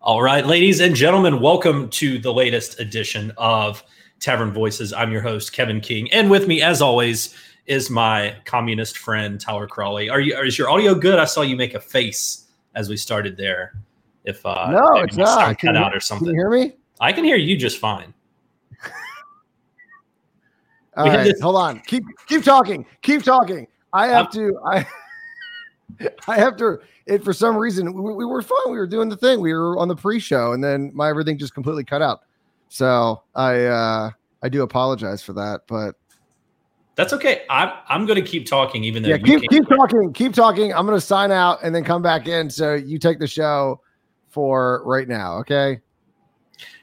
All right, ladies and gentlemen, welcome to the latest edition of Tavern Voices. I'm your host, Kevin King, and with me, as always, is my communist friend Tyler Crawley. Are you? Is your audio good? I saw you make a face as we started there. If uh, no, it's not. Cut out or something. Can you hear me? I can hear you just fine. All right, this- hold on. Keep keep talking. Keep talking. I have I'm- to. I I have to it for some reason we, we, were fine. We were doing the thing. We were on the pre-show, and then my everything just completely cut out. So I uh I do apologize for that, but that's okay. I'm I'm going to keep talking, even though yeah, keep keep talking, keep talking. I'm going to sign out and then come back in. So you take the show for right now, okay?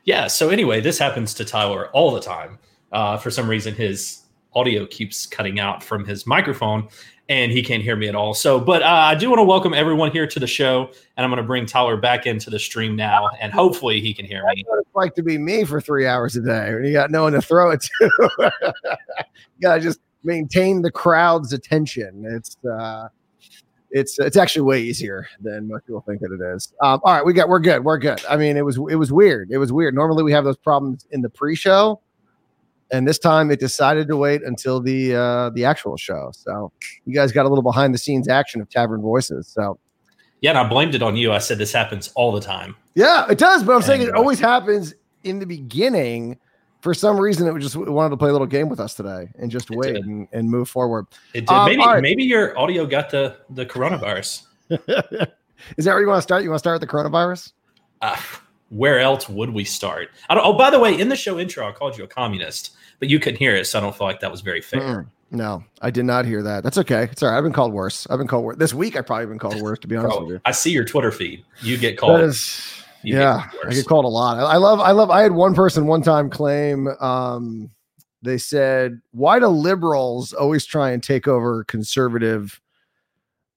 Yeah. So anyway, this happens to Tyler all the time. Uh, for some reason, his audio keeps cutting out from his microphone, and he can't hear me at all. So, but uh, I do want to welcome everyone here to the show, and I'm going to bring Tyler back into the stream now, and hopefully he can hear me. it's like to be me for three hours a day when you got no one to throw it to. you got to just maintain the crowd's attention. It's uh, it's it's actually way easier than most people think that it is. Um, all right, we got we're good, we're good. I mean, it was it was weird. It was weird. Normally we have those problems in the pre-show and this time it decided to wait until the uh, the actual show. So you guys got a little behind the scenes action of Tavern Voices. So yeah, and I blamed it on you. I said this happens all the time. Yeah, it does, but I'm and, saying it always happens in the beginning. For some reason, it just wanted to play a little game with us today and just wait and, and, move forward. It did. Um, maybe right. maybe your audio got the the coronavirus. Is that where you want to start? You want to start with the coronavirus? Uh, where else would we start? oh, by the way, in the show intro, I called you a communist but you couldn't hear it, so I don't feel like that was very fair. Mm, no, I did not hear that. That's okay. It's all right. I've been called worse. I've been called worse this week. I've probably been called worse. To be honest Bro, with you, I see your Twitter feed. You get called. Is, yeah, get I get called a lot. I, I love. I love. I had one person one time claim. Um, they said, "Why do liberals always try and take over conservative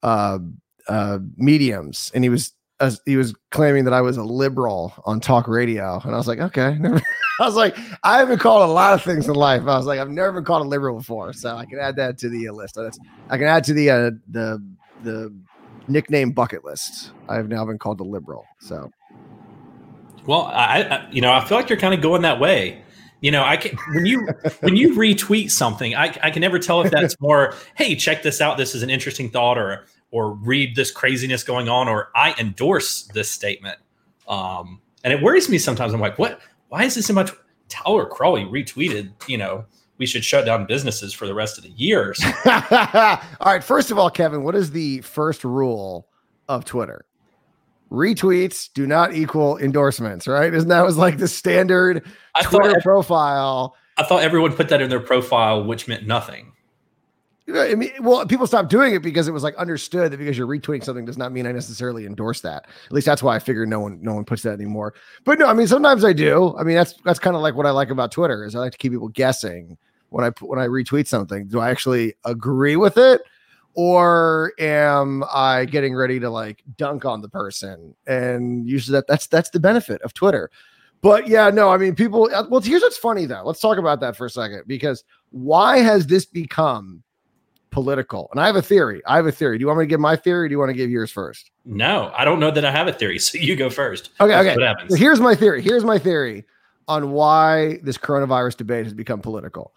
uh, uh, mediums?" And he was as he was claiming that I was a liberal on talk radio, and I was like, okay. I was like, I have been called a lot of things in life. I was like, I've never been called a liberal before, so I can add that to the uh, list. I can add to the uh, the the nickname bucket list. I've now been called a liberal. So, well, I, I you know I feel like you're kind of going that way. You know, I can when you when you retweet something, I, I can never tell if that's more, hey, check this out. This is an interesting thought, or or read this craziness going on, or I endorse this statement. Um, and it worries me sometimes. I'm like, what? Why is this so much? Tyler Crawley retweeted, you know, we should shut down businesses for the rest of the years. all right. First of all, Kevin, what is the first rule of Twitter? Retweets do not equal endorsements, right? Isn't that was like the standard I Twitter thought, profile? I thought everyone put that in their profile, which meant nothing. I mean, well, people stopped doing it because it was like understood that because you're retweeting something does not mean I necessarily endorse that. At least that's why I figured no one no one puts that anymore. But no, I mean sometimes I do. I mean that's that's kind of like what I like about Twitter is I like to keep people guessing when I when I retweet something. Do I actually agree with it, or am I getting ready to like dunk on the person? And usually that that's that's the benefit of Twitter. But yeah, no, I mean people. Uh, well, here's what's funny though. Let's talk about that for a second because why has this become political. And I have a theory. I have a theory. Do you want me to give my theory? do you want to give yours first? No, I don't know that I have a theory. So you go first. Okay. That's okay. What happens. So here's my theory. Here's my theory on why this coronavirus debate has become political.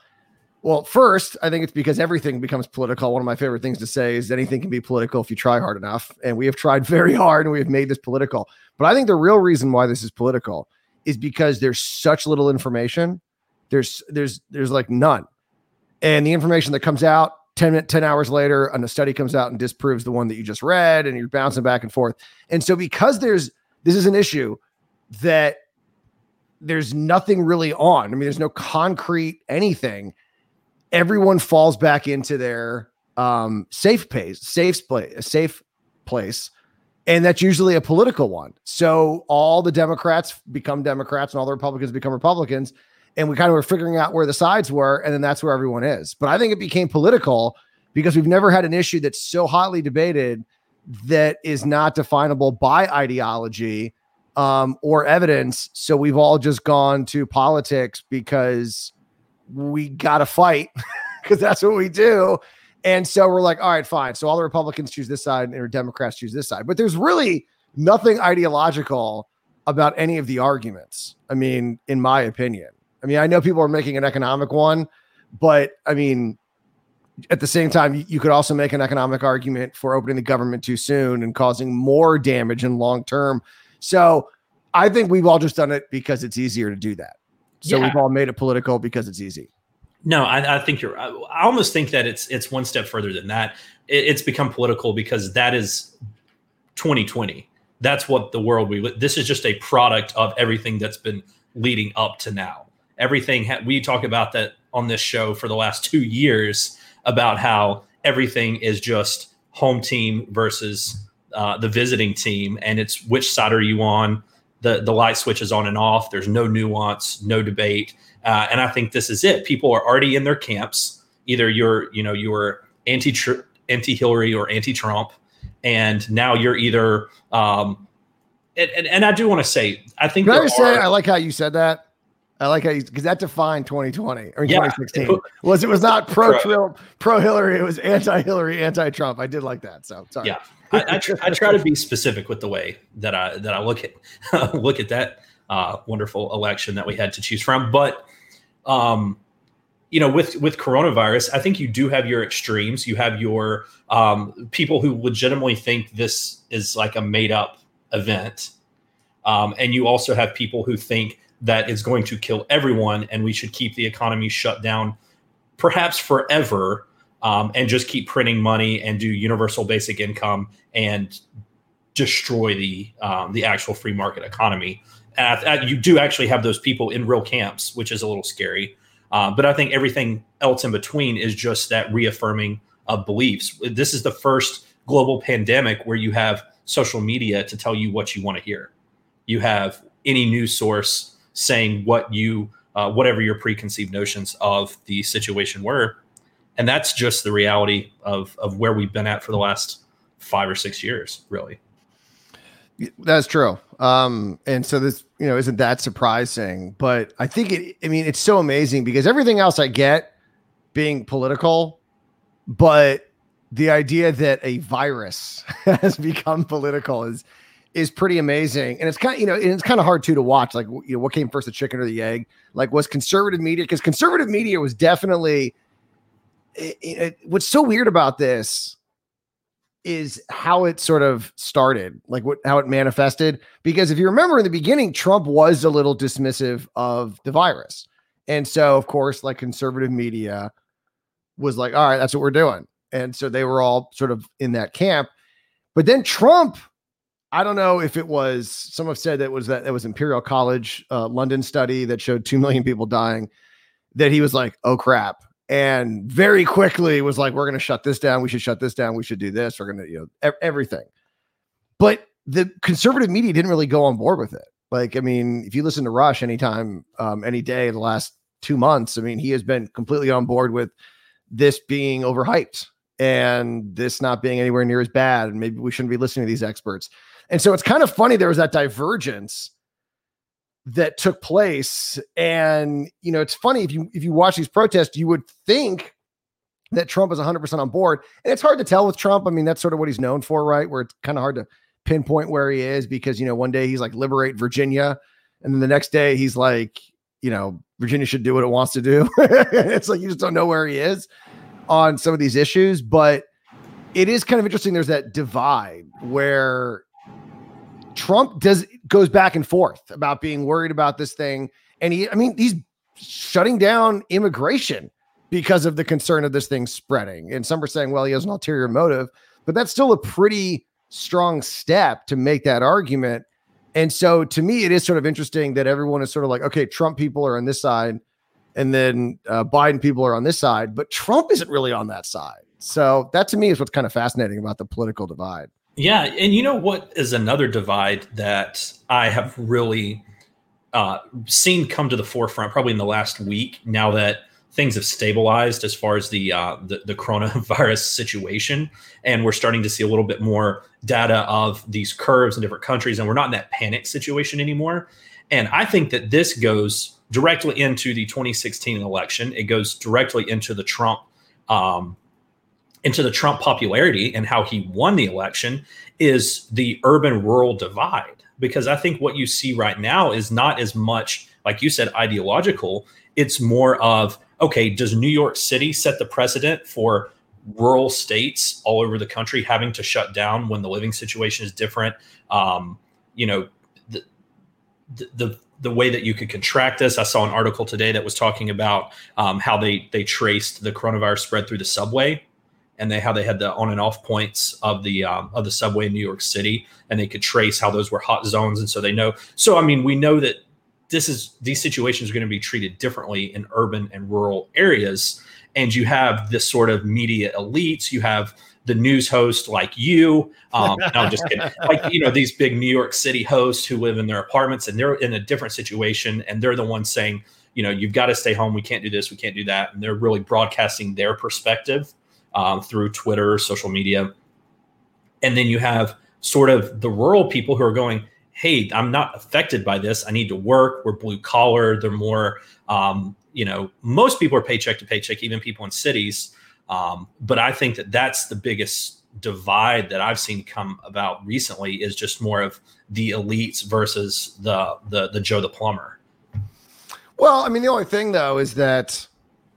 Well, first, I think it's because everything becomes political. One of my favorite things to say is anything can be political if you try hard enough. And we have tried very hard and we have made this political. But I think the real reason why this is political is because there's such little information. There's there's there's like none. And the information that comes out 10, 10 hours later, and a study comes out and disproves the one that you just read, and you're bouncing back and forth. And so, because there's this is an issue that there's nothing really on. I mean, there's no concrete anything. Everyone falls back into their um, safe place, safe place, safe place, and that's usually a political one. So all the Democrats become Democrats, and all the Republicans become Republicans, and we kind of were figuring out where the sides were, and then that's where everyone is. But I think it became political because we've never had an issue that's so hotly debated that is not definable by ideology um, or evidence. So we've all just gone to politics because we got to fight because that's what we do. And so we're like, all right, fine. So all the Republicans choose this side and Democrats choose this side. But there's really nothing ideological about any of the arguments. I mean, in my opinion, I mean, I know people are making an economic one, but I mean, at the same time, you could also make an economic argument for opening the government too soon and causing more damage in long term. So I think we've all just done it because it's easier to do that. So yeah. we've all made it political because it's easy. No, I, I think you're. I, I, almost think that it's it's one step further than that. It, it's become political because that is 2020. That's what the world we. This is just a product of everything that's been leading up to now. Everything ha- we talk about that on this show for the last two years about how everything is just home team versus uh, the visiting team, and it's which side are you on? The the light switch is on and off. There's no nuance, no debate, uh, and I think this is it. People are already in their camps. Either you're you know you're anti anti Hillary or anti Trump, and now you're either. Um, and, and, and I do want to say, I think Can I say I like how you said that I like how because that defined 2020 or yeah, 2016 it, was it was not pro Trump, pro Hillary, it was anti Hillary, anti Trump. I did like that. So sorry. Yeah, I, I, tr- I, try to be specific with the way that I that I look at look at that uh, wonderful election that we had to choose from. But um, you know, with with coronavirus, I think you do have your extremes. You have your um, people who legitimately think this is like a made up event, um, and you also have people who think that is going to kill everyone and we should keep the economy shut down perhaps forever um, and just keep printing money and do universal basic income and destroy the um, the actual free market economy. You do actually have those people in real camps, which is a little scary. Uh, but I think everything else in between is just that reaffirming of beliefs. This is the first global pandemic where you have social media to tell you what you want to hear. You have any news source saying what you uh, whatever your preconceived notions of the situation were. And that's just the reality of of where we've been at for the last five or six years really. That's true. Um and so this you know isn't that surprising? But i think it i mean it's so amazing because everything else i get being political but the idea that a virus has become political is is pretty amazing. And it's kind of, you know, it's kind of hard too to watch. Like, you know, what came first, the chicken or the egg? Like, was conservative media, because conservative media was definitely it, it, what's so weird about this is how it sort of started, like what how it manifested. Because if you remember in the beginning, Trump was a little dismissive of the virus. And so, of course, like conservative media was like, all right, that's what we're doing. And so they were all sort of in that camp. But then Trump I don't know if it was. Some have said that was that it was Imperial College uh, London study that showed two million people dying. That he was like, "Oh crap!" and very quickly was like, "We're going to shut this down. We should shut this down. We should do this. We're going to, you know, everything." But the conservative media didn't really go on board with it. Like, I mean, if you listen to Rush anytime, um, any day in the last two months, I mean, he has been completely on board with this being overhyped and this not being anywhere near as bad. And maybe we shouldn't be listening to these experts. And so it's kind of funny there was that divergence that took place. And you know it's funny if you if you watch these protests you would think that Trump is 100% on board. And it's hard to tell with Trump. I mean that's sort of what he's known for right? Where it's kind of hard to pinpoint where he is because you know one day he's like liberate Virginia. And then the next day he's like you know Virginia should do what it wants to do. It's like you just don't know where he is on some of these issues. But it is kind of interesting there's that divide where Trump does goes back and forth about being worried about this thing. And he, I mean, he's shutting down immigration because of the concern of this thing spreading. And some are saying, well, he has an ulterior motive, but that's still a pretty strong step to make that argument. And so to me, it is sort of interesting that everyone is sort of like, okay, Trump people are on this side, and then uh, Biden people are on this side, but Trump isn't really on that side. So that to me is what's kind of fascinating about the political divide. Yeah, and you know what is another divide that I have really uh, seen come to the forefront, probably in the last week. Now that things have stabilized as far as the, uh, the the coronavirus situation, and we're starting to see a little bit more data of these curves in different countries, and we're not in that panic situation anymore. And I think that this goes directly into the 2016 election. It goes directly into the Trump um, into the Trump popularity and how he won the election is the urban rural divide. Because I think what you see right now is not as much, like you said, ideological. It's more of, okay, does New York City set the precedent for rural states all over the country having to shut down when the living situation is different? Um, you know, the, the, the way that you could contract this. I saw an article today that was talking about um, how they they traced the coronavirus spread through the subway and they how they had the on and off points of the um, of the subway in New York City, and they could trace how those were hot zones, and so they know. So I mean, we know that this is these situations are going to be treated differently in urban and rural areas, and you have this sort of media elites. You have the news host like you. Um, I'm just kidding. Like you know these big New York City hosts who live in their apartments and they're in a different situation, and they're the ones saying, you know, you've got to stay home. We can't do this. We can't do that. And they're really broadcasting their perspective um, through Twitter, social media. And then you have sort of the rural people who are going, hey, I'm not affected by this. I need to work. We're blue collar. They're more, um, you know, most people are paycheck to paycheck, even people in cities. Um, but I think that that's the biggest divide that I've seen come about recently is just more of the elites versus the the the Joe the plumber. Well, I mean, the only thing though is that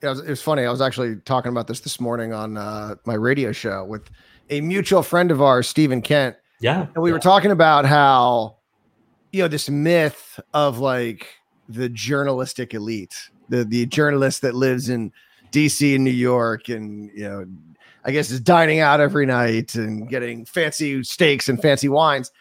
it was, it was funny. I was actually talking about this this morning on uh, my radio show with a mutual friend of ours, Stephen Kent. Yeah. And we yeah. were talking about how, you know, this myth of like the journalistic elite, the, the journalist that lives in DC and New York and, you know, I guess is dining out every night and getting fancy steaks and fancy wines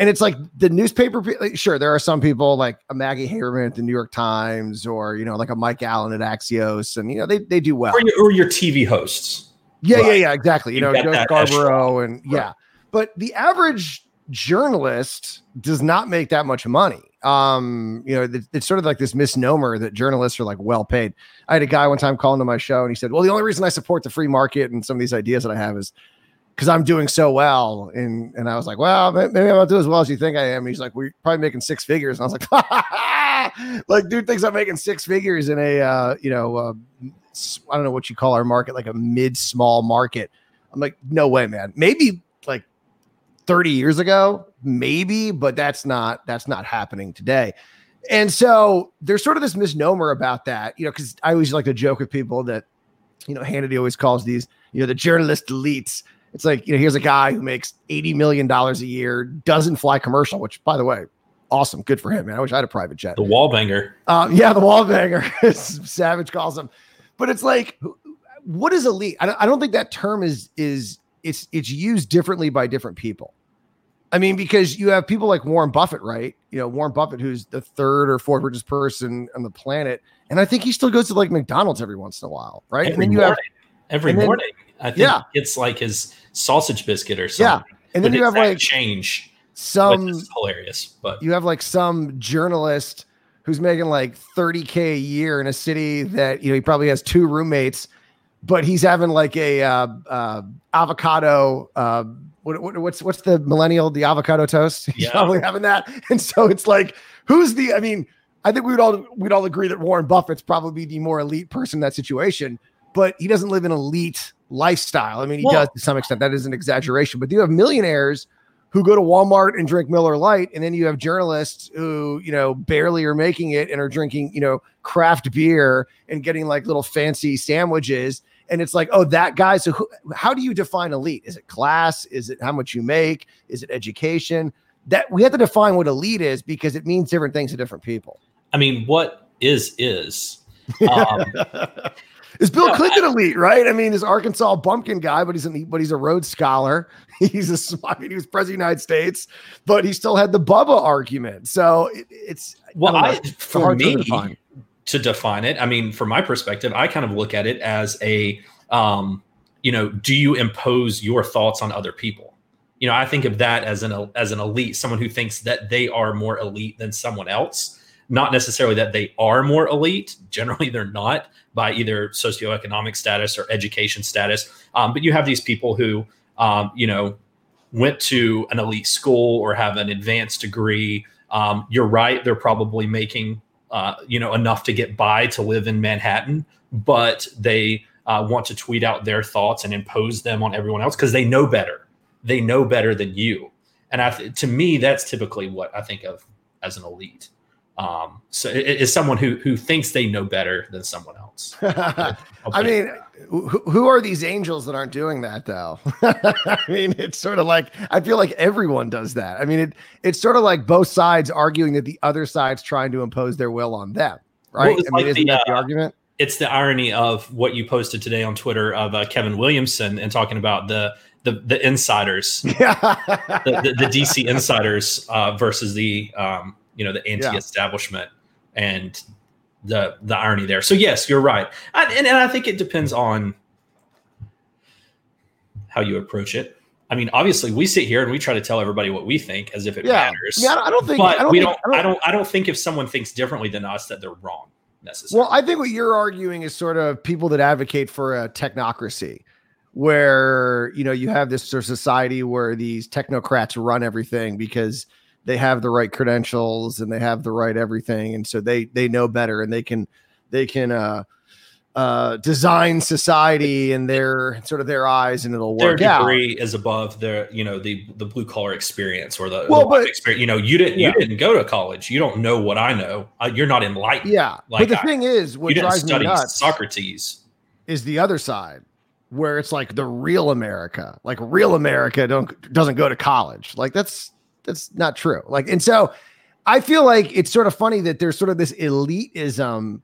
and it's like the newspaper like, sure there are some people like a maggie haberman at the new york times or you know like a mike allen at axios and you know they, they do well. Or your, or your tv hosts. Yeah right. yeah yeah exactly. You, you know joe scarborough and right. yeah. But the average journalist does not make that much money. Um you know it's sort of like this misnomer that journalists are like well paid. I had a guy one time calling to my show and he said well the only reason i support the free market and some of these ideas that i have is because I'm doing so well. And and I was like, well, maybe I'm not doing as well as you think I am. He's like, we're probably making six figures. And I was like, like, dude thinks I'm making six figures in a, uh, you know, uh, I don't know what you call our market, like a mid small market. I'm like, no way, man. Maybe like 30 years ago, maybe, but that's not that's not happening today. And so there's sort of this misnomer about that, you know, because I always like to joke with people that, you know, Hannity always calls these, you know, the journalist elites it's like, you know, here's a guy who makes $80 million a year, doesn't fly commercial, which by the way, awesome. Good for him, man. I wish I had a private jet. The wall banger. Um, yeah, the wall banger. Savage calls him. But it's like, what is elite? I don't, I don't think that term is is it's it's used differently by different people. I mean, because you have people like Warren Buffett, right? You know, Warren Buffett, who's the third or fourth richest person on the planet, and I think he still goes to like McDonald's every once in a while, right? Every and then you morning. have every then, morning. I think yeah. it's like his sausage biscuit or something. Yeah, and then but you have like change. Some hilarious, but you have like some journalist who's making like 30k a year in a city that you know he probably has two roommates, but he's having like a uh, uh, avocado. Uh, what, what, what's what's the millennial the avocado toast? He's yeah. probably having that, and so it's like who's the? I mean, I think we'd all we'd all agree that Warren Buffett's probably the more elite person in that situation, but he doesn't live an elite lifestyle. I mean, he well, does to some extent. That is an exaggeration, but you have millionaires who go to Walmart and drink Miller Lite, and then you have journalists who, you know, barely are making it and are drinking, you know, craft beer and getting like little fancy sandwiches. And it's like, oh, that guy. So, who, how do you define elite? Is it class? Is it how much you make? Is it education? That we have to define what elite is because it means different things to different people. I mean, what is is. Um, is Bill no, Clinton I, elite, right? I mean, he's Arkansas bumpkin guy, but he's an, but he's a Rhodes Scholar. He's a I mean, he was president of the United States, but he still had the Bubba argument. So it, it's well, I, I for me to define. to define it. I mean, from my perspective, I kind of look at it as a, um, you know, do you impose your thoughts on other people? You know, I think of that as an as an elite, someone who thinks that they are more elite than someone else not necessarily that they are more elite. Generally, they're not by either socioeconomic status or education status. Um, but you have these people who, um, you know, went to an elite school or have an advanced degree. Um, you're right; they're probably making, uh, you know, enough to get by to live in Manhattan, but they uh, want to tweet out their thoughts and impose them on everyone else because they know better. They know better than you. And I, to me, that's typically what I think of as an elite. Um, so it is someone who who thinks they know better than someone else. I mean, who, who are these angels that aren't doing that though? I mean, it's sort of like I feel like everyone does that. I mean, it it's sort of like both sides arguing that the other side's trying to impose their will on them, right? Well, I mean, like isn't the, that the uh, argument? it's the irony of what you posted today on Twitter of uh, Kevin Williamson and talking about the the, the insiders, the, the, the DC insiders uh, versus the um, you know the anti-establishment and the the irony there. So yes, you're right, I, and, and I think it depends on how you approach it. I mean, obviously, we sit here and we try to tell everybody what we think as if it Yeah. matters. I, mean, I don't- think. but I don't we think, don't, I don't. I don't think if someone thinks differently than us that they're wrong necessarily. Well, I think what you're arguing is sort of people that advocate for a technocracy, where you know you have this sort of society where these technocrats run everything because they have the right credentials and they have the right everything, and so they they know better and they can they can uh uh design society in their sort of their eyes and it'll their work out. degree is above the you know the the blue collar experience or the, Well, the but- experience. You know, you didn't Yeah. you didn't go to college. You don't know what I know. Uh, you're not enlightened. Yeah, Like but the I- thing is, what you drives me nuts Socrates. is the other side where it's like the real America. Like real America don't doesn't go to college. Like that's that's not true. Like and so I feel like it's sort of funny that there's sort of this elitism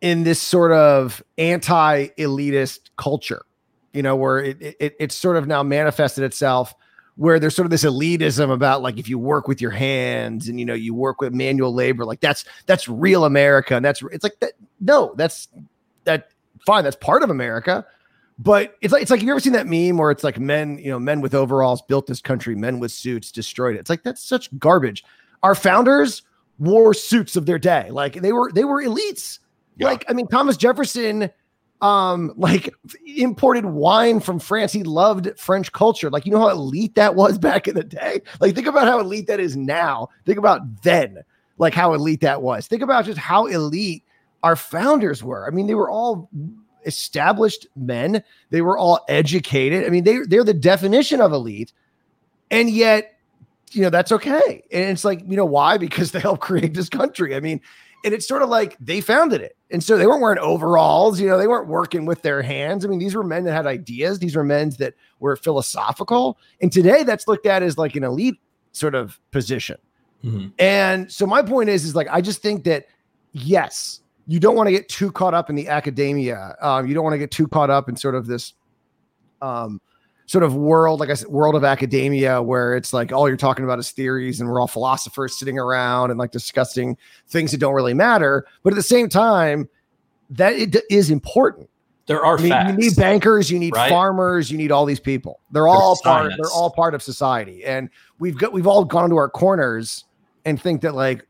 in this sort of anti-elitist culture, you know, where it, it it's sort of now manifested itself where there's sort of this elitism about like if you work with your hands and you know you work with manual labor like that's that's real america and that's it's like that no that's that fine that's part of america but it's like it's like you ever seen that meme where it's like men you know men with overalls built this country men with suits destroyed it? It's like that's such garbage. Our founders wore suits of their day. Like they were they were elites. Yeah. like i mean thomas jefferson um like imported wine from france. He loved french culture. Like you know how elite that was back in the day? Like think about how elite that is now. Think about then like how elite that was. Think about just how elite our founders were. I mean they were all established men. They were all educated. I mean they they're the definition of elite. And yet you know that's okay. And it's like you know why? Because they helped create this country. I mean and it's sort of like they founded it. And so they weren't wearing overalls you know they weren't working with their hands. I mean these were men that had ideas. These were men that were philosophical. And today that's looked at as like an elite sort of position. Mhm. and so my point is, is like I just think that yes, you don't want to get too caught up in the academia. Um, you don't want to get too caught up in sort of this um sort of world, like I said, world of academia where it's like all you're talking about is theories and we're all philosophers sitting around and like discussing things that don't really matter. But at the same time, that it is important. There are mean, facts. you need bankers, you need right? farmers, you need all these people. They're all part. science. They're all part of society, and we've got we've all gone to our corners and think that like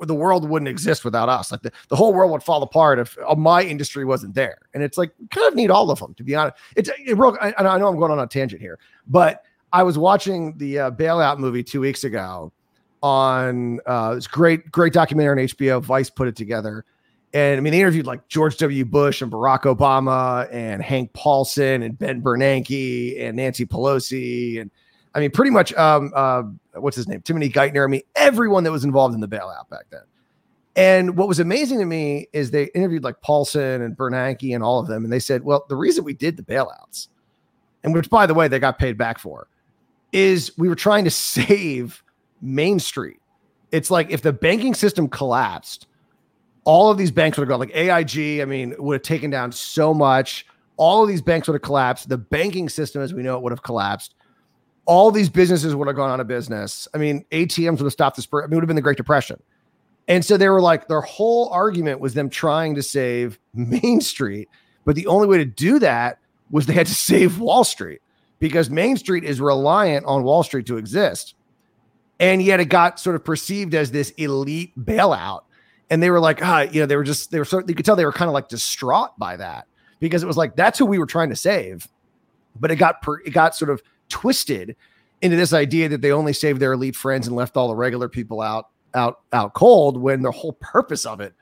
the world wouldn't exist without us. Like the, the whole world would fall apart if uh, my industry wasn't there. And it's like kind of need all of them to be honest. It's it real. I, I know I'm going on a tangent here, but I was watching the uh, bailout movie two weeks ago on uh, this great great documentary on HBO. Vice put it together. And I mean, they interviewed like George W. Bush and Barack Obama and Hank Paulson and Ben Bernanke and Nancy Pelosi. And I mean, pretty much, um, uh, what's his name? Timothy Geithner. I mean, everyone that was involved in the bailout back then. And what was amazing to me is they interviewed like Paulson and Bernanke and all of them. And they said, well, the reason we did the bailouts, and which, by the way, they got paid back for, is we were trying to save Main Street. It's like if the banking system collapsed, all of these banks would have gone like AIG. I mean, would have taken down so much. All of these banks would have collapsed. The banking system, as we know it, would have collapsed. All these businesses would have gone out of business. I mean, ATMs would have stopped the spread. I mean, it would have been the Great Depression. And so they were like, their whole argument was them trying to save Main Street. But the only way to do that was they had to save Wall Street because Main Street is reliant on Wall Street to exist. And yet it got sort of perceived as this elite bailout and they were like, ah, you know, they were just they were so you could tell they were kind of like distraught by that because it was like that's who we were trying to save, but it got per, it got sort of twisted into this idea that they only saved their elite friends and left all the regular people out out out cold when the whole purpose of it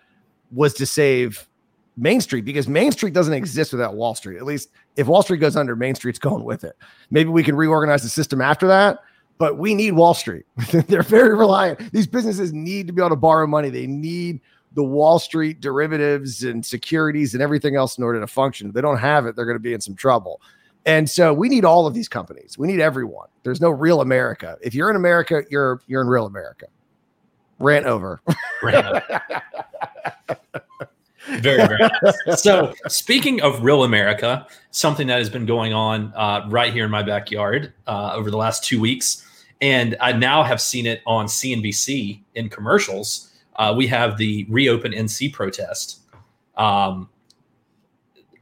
was to save Main Street because Main Street doesn't exist without Wall Street. At least if Wall Street goes under, Main Street's going with it. Maybe we can reorganize the system after that, but we need Wall Street. They're very reliant. These businesses need to be able to borrow money. They need the Wall Street derivatives and securities and everything else in order to function. If they don't have it, they're going to be in some trouble. And so we need all of these companies. We need everyone. There's no real America. If you're in America, you're you're in real America. Rant over. Rant over. very very so speaking of real america something that has been going on uh, right here in my backyard uh, over the last two weeks and i now have seen it on cnbc in commercials uh, we have the reopen nc protest um,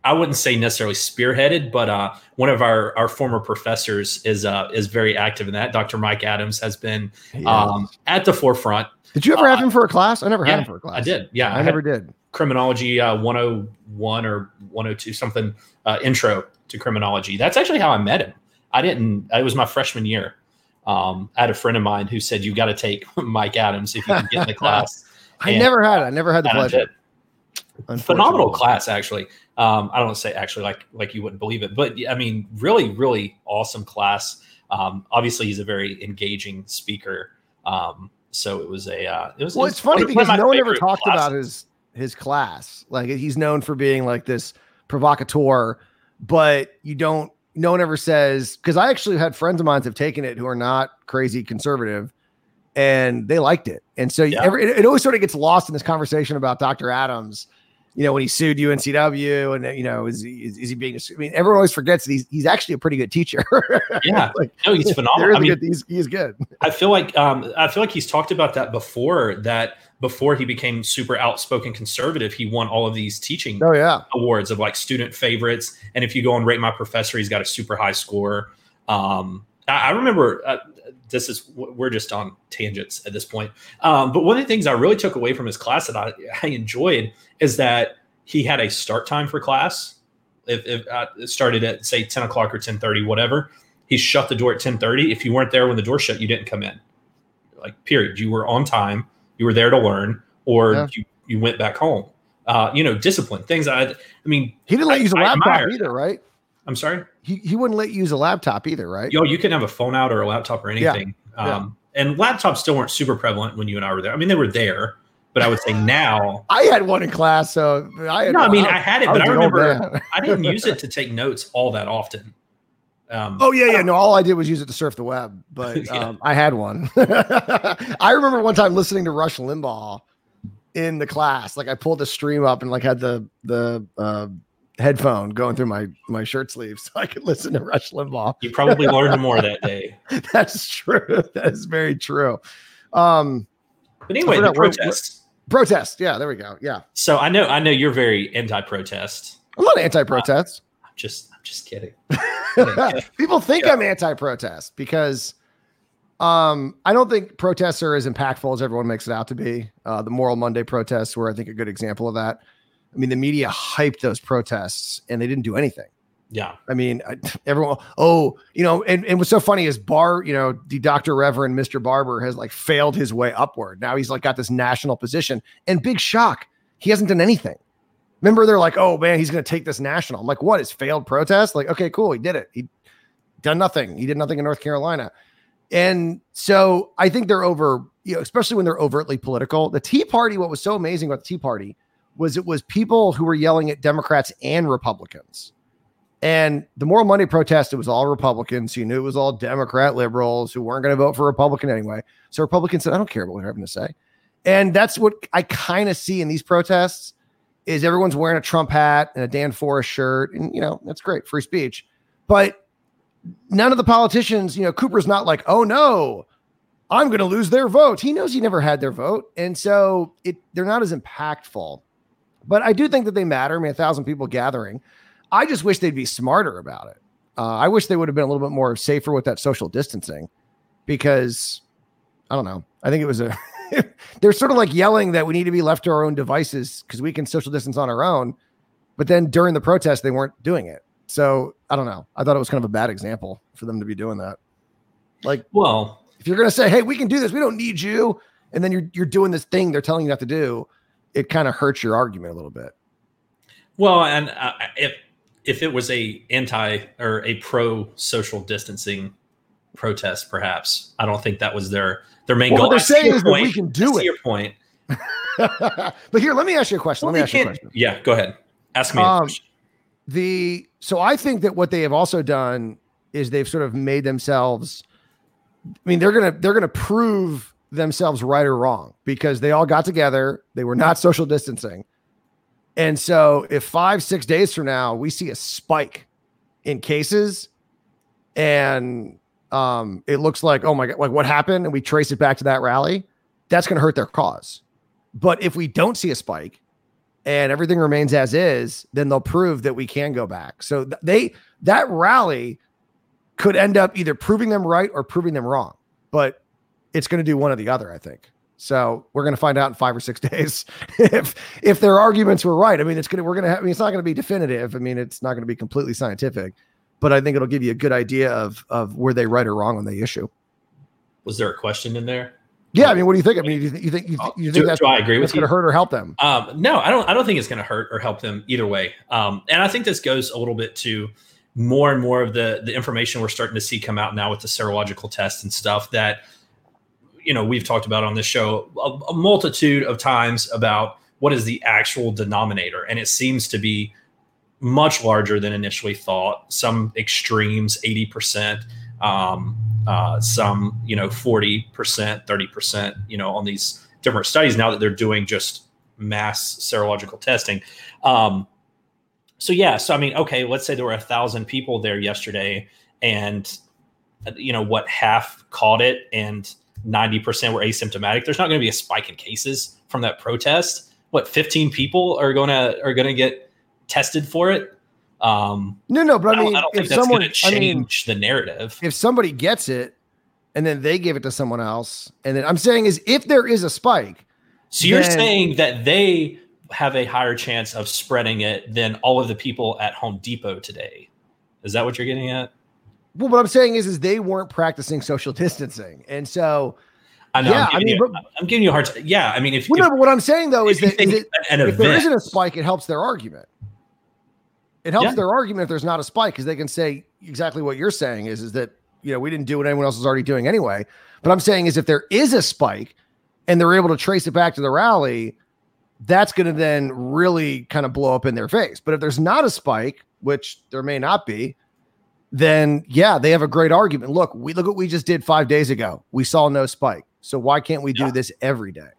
i wouldn't say necessarily spearheaded but uh, one of our, our former professors is uh, is very active in that. Dr mike adams has been um, at the forefront. Did you ever have uh, him for a class? I never yeah, had him for a class. I did. Yeah i, I never did. criminology uh, 101 or 102 something uh, intro to criminology. That's actually how i met him. I didn't it was my freshman year. Um, i had a friend of mine who said you got to take mike adams if you can get in the class. I and, never had it. I never had the pleasure phenomenal class actually um, i don't say actually like like you wouldn't believe it but i mean really really awesome class um, obviously he's a very engaging speaker um, so it was a uh, it was well it's funny because no one ever talked classes. about his his class. Like he's known for being like this provocateur, but you don't. No one ever says because I actually had friends of mine have taken it who are not crazy conservative, and they liked it. And so yeah. every, it, it always sort of gets lost in this conversation about Dr. Adams you know, when he sued UNCW and, you know, is, is, is he being, I mean, everyone always forgets that he's, he's actually a pretty good teacher. yeah. like, no, he's phenomenal. I mean, good, he's, he's good. I feel like, um, I feel like he's talked about that before that before he became super outspoken conservative, he won all of these teaching oh, yeah. awards of like student favorites. And if you go and rate my professor, he's got a super high score. Um, I, I remember, uh, this is we're just on tangents at this point. Um, but one of the things I really took away from his class that I, I enjoyed is that he had a start time for class. If, if uh, it started at say 10 o'clock or 10:30, whatever, he shut the door at 10:30. If you weren't there when the door shut, you didn't come in. Like period. You were on time. You were there to learn, or yeah. you you went back home. Uh, you know, discipline things. I, I mean, he didn't let you use a laptop either, right? I'm sorry. He, he wouldn't let you use a laptop either, right? Yo, you can have a phone out or a laptop or anything. Yeah. Um, yeah. And laptops still weren't super prevalent when you and I were there. I mean, they were there, but I would say now. I had one in class, so I had, no. I mean, I, I had it, I but I remember I didn't use it to take notes all that often. Um, oh yeah, yeah. No, all I did was use it to surf the web, but yeah. um, I had one. I remember one time listening to Rush Limbaugh in the class. Like I pulled the stream up and like had the the uh, headphone going through my my shirt sleeve so I could listen to Rush Limbaugh. You probably learned more that day. That's true. That is very true. Um, but anyway, the protest. Protest. Yeah, there we go. Yeah. So I know I know you're very anti-protest. I'm not anti-protest. Uh, I'm just I'm just kidding. People think yeah. I'm anti-protest because um, I don't think protests are as impactful as everyone makes it out to be. Uh, the Moral Monday protests were, I think, a good example of that. I mean, the media hyped those protests and they didn't do anything. Yeah. I mean, everyone, oh, you know, and, and what's so funny is Bar, you know, the Dr. Reverend Mr. Barber has like failed his way upward. Now he's like got this national position and big shock. He hasn't done anything. Remember, they're like, oh man, he's going to take this national. I'm like, what is failed protest? Like, okay, cool. He did it. He done nothing. He did nothing in North Carolina. And so I think they're over, you know, especially when they're overtly political. The Tea Party, what was so amazing about the Tea Party was it was people who were yelling at Democrats and Republicans. And the Moral Monday protest, it was all Republicans. You knew it was all Democrat liberals who weren't going to vote for Republican anyway. So Republicans said, I don't care what they're having to say. And that's what I kind of see in these protests is everyone's wearing a Trump hat and a Dan Forest shirt. And, you know, that's great, free speech. But none of the politicians, you know, Cooper's not like, oh no, I'm going to lose their vote. He knows he never had their vote. And so it they're not as impactful but I do think that they matter. I mean, a thousand people gathering. I just wish they'd be smarter about it. Uh, I wish they would have been a little bit more safer with that social distancing because I don't know. I think it was a, they're sort of like yelling that we need to be left to our own devices because we can social distance on our own. But then during the protest, they weren't doing it. So I don't know. I thought it was kind of a bad example for them to be doing that. Like, well, if you're going to say, hey, we can do this, we don't need you. And then you're, you're doing this thing they're telling you not to do it kind of hurts your argument a little bit. Well, and uh, if if it was a anti or a pro social distancing protest, perhaps I don't think that was their their main well, goal. What they're saying is point. that we can do it. Your point. but here, let me ask you a question. Well, let me ask you a question. Yeah, go ahead. Ask me. Um, the so I think that what they have also done is they've sort of made themselves. I mean, they're gonna they're gonna prove themselves right or wrong because they all got together. They were not social distancing. And so if five, six days from now we see a spike in cases and um, it looks like, oh my God, like what happened? And we trace it back to that rally, that's going to hurt their cause. But if we don't see a spike and everything remains as is, then they'll prove that we can go back. So th- they, that rally could end up either proving them right or proving them wrong. But it's going to do one or the other, I think. So we're going to find out in five or six days if if their arguments were right. I mean, it's going to we're going to have. I mean, it's not going to be definitive. I mean, it's not going to be completely scientific, but I think it'll give you a good idea of of were they right or wrong on the issue. Was there a question in there? Yeah, I mean, what do you think? I mean, you, th- you think you, th- you think do, that's, do I agree with going to hurt or help them? Um, no, I don't. I don't think it's going to hurt or help them either way. Um, and I think this goes a little bit to more and more of the the information we're starting to see come out now with the serological tests and stuff that you know we've talked about on this show a, a multitude of times about what is the actual denominator, and it seems to be much larger than initially thought. Some extremes, eighty percent. Um, uh, some, you know, forty percent, thirty percent. You know, on these different studies now that they're doing just mass serological testing. Um, so yeah, so I mean, okay, let's say there were a thousand people there yesterday, and you know what, half caught it, and 90% were asymptomatic, there's not going to be a spike in cases from that protest. What 15 people are going to are going to get tested for it? Um, no, no, but I mean, I don't, I don't if someone change I mean, the narrative, if somebody gets it and then they give it to someone else, and then I'm saying is if there is a spike, so you're then, saying that they have a higher chance of spreading it than all of the people at Home Depot today. Is that what you're getting at? Well, what I'm saying is, is they weren't practicing social distancing, and so I know. Yeah, i mean, you, but, I'm giving you a hard time. Yeah, I mean, if, well, if no, but what I'm saying though is that, is it, if there isn't a spike, it helps their argument. It helps yeah. their argument if there's not a spike because they can say exactly what you're saying is is that you know we didn't do what anyone else was already doing anyway. But I'm saying is if there is a spike and they're able to trace it back to the rally, that's going to then really kind of blow up in their face. But if there's not a spike, which there may not be, then yeah, they have a great argument. Look, we look what we just did five days ago. We saw no spike. So why can't we do yeah. this every day?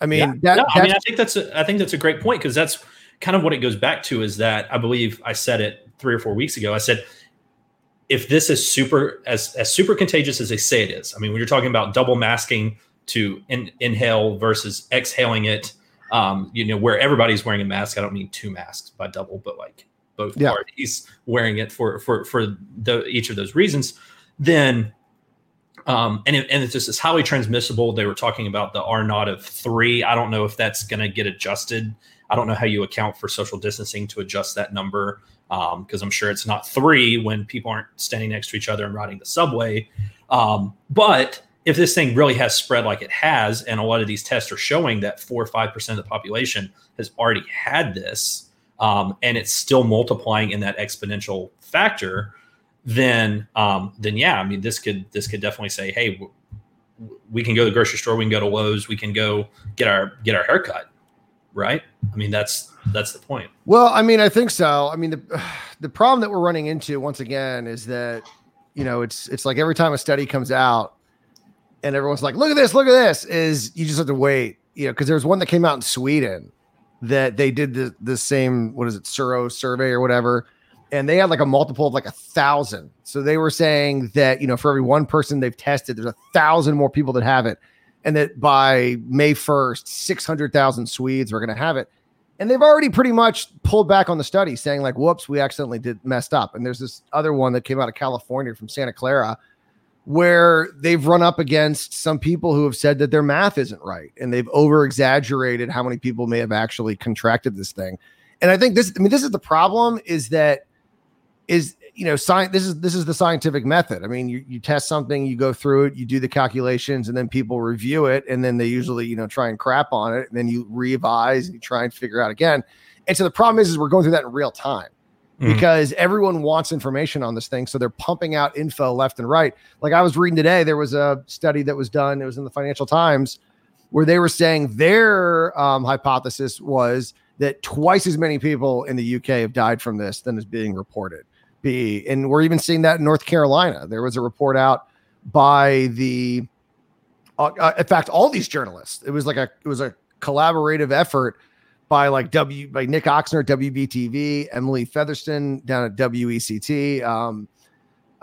I mean, yeah. that, no, I mean, I think that's a, I think that's a great point because that's kind of what it goes back to is that I believe I said it three or four weeks ago. I said if this is super as as super contagious as they say it is. I mean, when you're talking about double masking to in, inhale versus exhaling it, um, you know, where everybody's wearing a mask. I don't mean two masks by double, but like both yeah. parties wearing it for for for the, each of those reasons, then um, and it, and it's just it's highly transmissible. They were talking about the R naught of three. I don't know if that's going to get adjusted. I don't know how you account for social distancing to adjust that number because um, I'm sure it's not three when people aren't standing next to each other and riding the subway. Um, but if this thing really has spread like it has, and a lot of these tests are showing that four or five percent of the population has already had this, um, and it's still multiplying in that exponential factor, then um, then yeah, I mean this could this could definitely say, hey, w- we can go to the grocery store, we can go to Lowe's, we can go get our get our haircut, right? I mean that's that's the point. Well, I mean I think so. I mean the the problem that we're running into once again is that you know it's it's like every time a study comes out and everyone's like, look at this, look at this, is you just have to wait, you know, because there's one that came out in Sweden that they did the the same what is it Sero survey or whatever, and they had like a multiple of like a thousand. So they were saying that you know for every one person they've tested, there's a thousand more people that have it, and that by May first, six hundred thousand Swedes are going to have it. And they've already pretty much pulled back on the study, saying like, "Whoops, we accidentally did messed up." And there's this other one that came out of California from Santa Clara, where they've run up against some people who have said that their math isn't right and they've over exaggerated how many people may have actually contracted this thing. And I think this, I mean, this is the problem is that is, you know, science, this is, this is the scientific method. I mean, you, you test something, you go through it, you do the calculations and then people review it. And then they mm-hmm. usually, you know, try and crap on it. And then you revise and you try and figure out again. And so the problem is, is we're going through that in real time mm. because everyone wants information on this thing. So they're pumping out info left and right. Like I was reading today, there was a study that was done. It was in the Financial Times where they were saying their um, hypothesis was that twice as many people in the UK have died from this than is being reported. Be and we're even seeing that in North Carolina. There was a report out by the, uh, uh, in fact, all these journalists. It was like a it was a collaborative effort by like W by Nick Ochsner, WBTV, Emily Featherston down at WECT, um,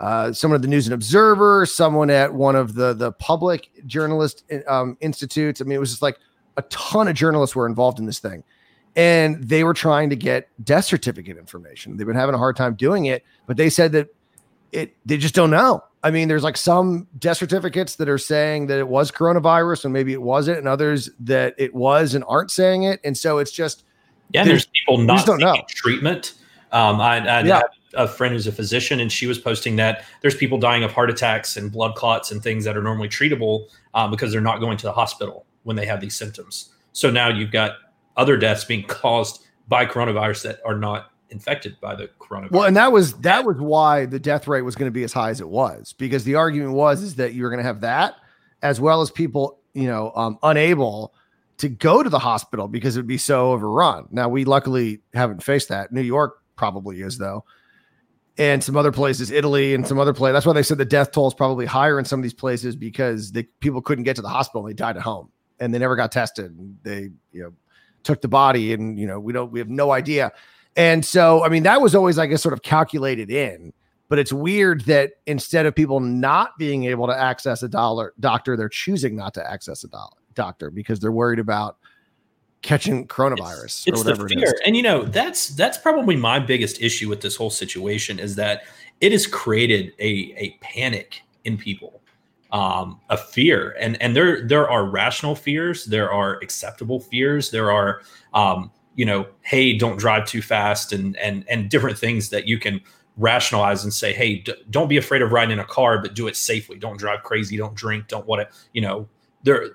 uh, someone at the News and Observer, someone at one of the the public journalist um, institutes. I mean, it was just like a ton of journalists were involved in this thing and they were trying to get death certificate information. They've been having a hard time doing it, but they said that it they just don't know. I mean, there's like some death certificates that are saying that it was coronavirus and maybe it wasn't, and others that it was and aren't saying it. And so it's just yeah. There's people not don't know. treatment. Um, I, I yeah. a friend who's a physician, and she was posting that there's people dying of heart attacks and blood clots and things that are normally treatable um, because they're not going to the hospital when they have these symptoms. So now you've got other deaths being caused by coronavirus that are not infected by the coronavirus. Well, and that was that was why the death rate was going to be as high as it was because the argument was is that you were going to have that as well as people, you know, um, unable to go to the hospital because it would be so overrun. Now we luckily haven't faced that. New York probably is though. And some other places, Italy and some other place. That's why they said the death toll is probably higher in some of these places because the people couldn't get to the hospital and they died at home and they never got tested. They, you know, took the body and you know we don't we have no idea and so i mean that was always i guess sort of calculated in but it's weird that instead of people not being able to access a dollar doctor they're choosing not to access a dollar doctor because they're worried about catching coronavirus it's, it's the fear. It and you know that's that's probably my biggest issue with this whole situation is that it has created a a panic in people um, a fear, and and there there are rational fears, there are acceptable fears, there are um, you know, hey, don't drive too fast, and and and different things that you can rationalize and say, hey, d- don't be afraid of riding in a car, but do it safely. Don't drive crazy. Don't drink. Don't want to, you know. There,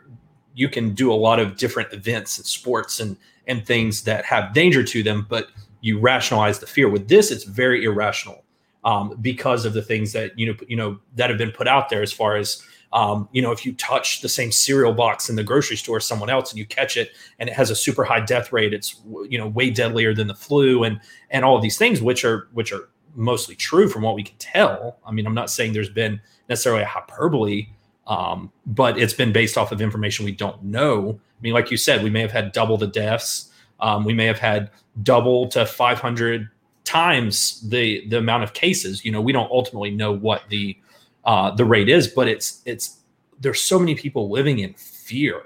you can do a lot of different events and sports and and things that have danger to them, but you rationalize the fear. With this, it's very irrational um, because of the things that you know you know that have been put out there as far as um, you know if you touch the same cereal box in the grocery store as someone else and you catch it and it has a super high death rate it's you know way deadlier than the flu and and all of these things which are which are mostly true from what we can tell. I mean i'm not saying there's been necessarily a hyperbole um, but it's been based off of information we don't know. I mean like you said we may have had double the deaths. Um, we may have had double to 500 times the the amount of cases. You know, we don't ultimately know what the uh, the rate is, but it's it's there's so many people living in fear.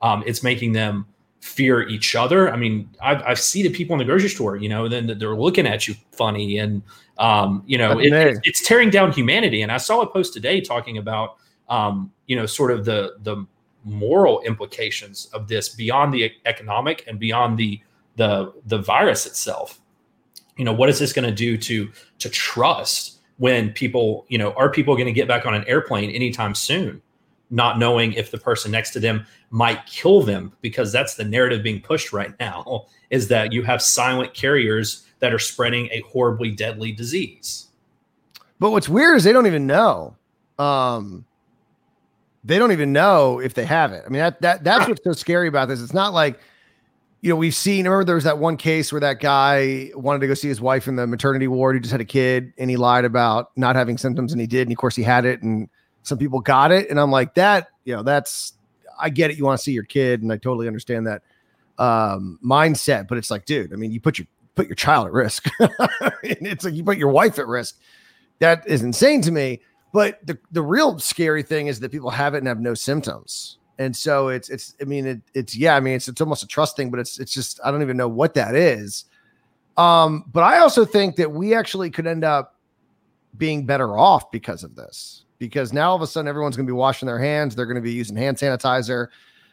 Um, it's making them fear each other. I mean, I've I've seen the people in the grocery store. You know, then they're looking at you funny, and um, you know, it, it, it's tearing down humanity. And I saw a post today talking about um, you know, sort of the the moral implications of this beyond the economic and beyond the the the virus itself you know what is this going to do to to trust when people you know are people going to get back on an airplane anytime soon not knowing if the person next to them might kill them? Because that's the narrative being pushed right now is that you have silent carriers that are spreading a horribly deadly disease. But what's weird is they don't even know um they don't even know if they have it. I mean that, that that's what's so scary about this. It's not like you know, we've seen, remember there was that one case where that guy wanted to go see his wife in the maternity ward. He just had a kid and he lied about not having symptoms and he did. And of course he had it and some people got it. And I'm like, that, you know, that's, I get it. You want to see your kid. And I totally understand that um, mindset, but it's like, dude, I mean, you put your, put your child at risk. it's like you put your wife at risk. That is insane to me. But the, the real scary thing is that people have it and have no symptoms and so it's it's I mean it, it's yeah I mean it's it's almost a trust thing, but it's it's just I don't even know what that is. Um, but I also think that we actually could end up being better off because of this. Because now all of a sudden everyone's going to be washing their hands, they're going to be using hand sanitizer,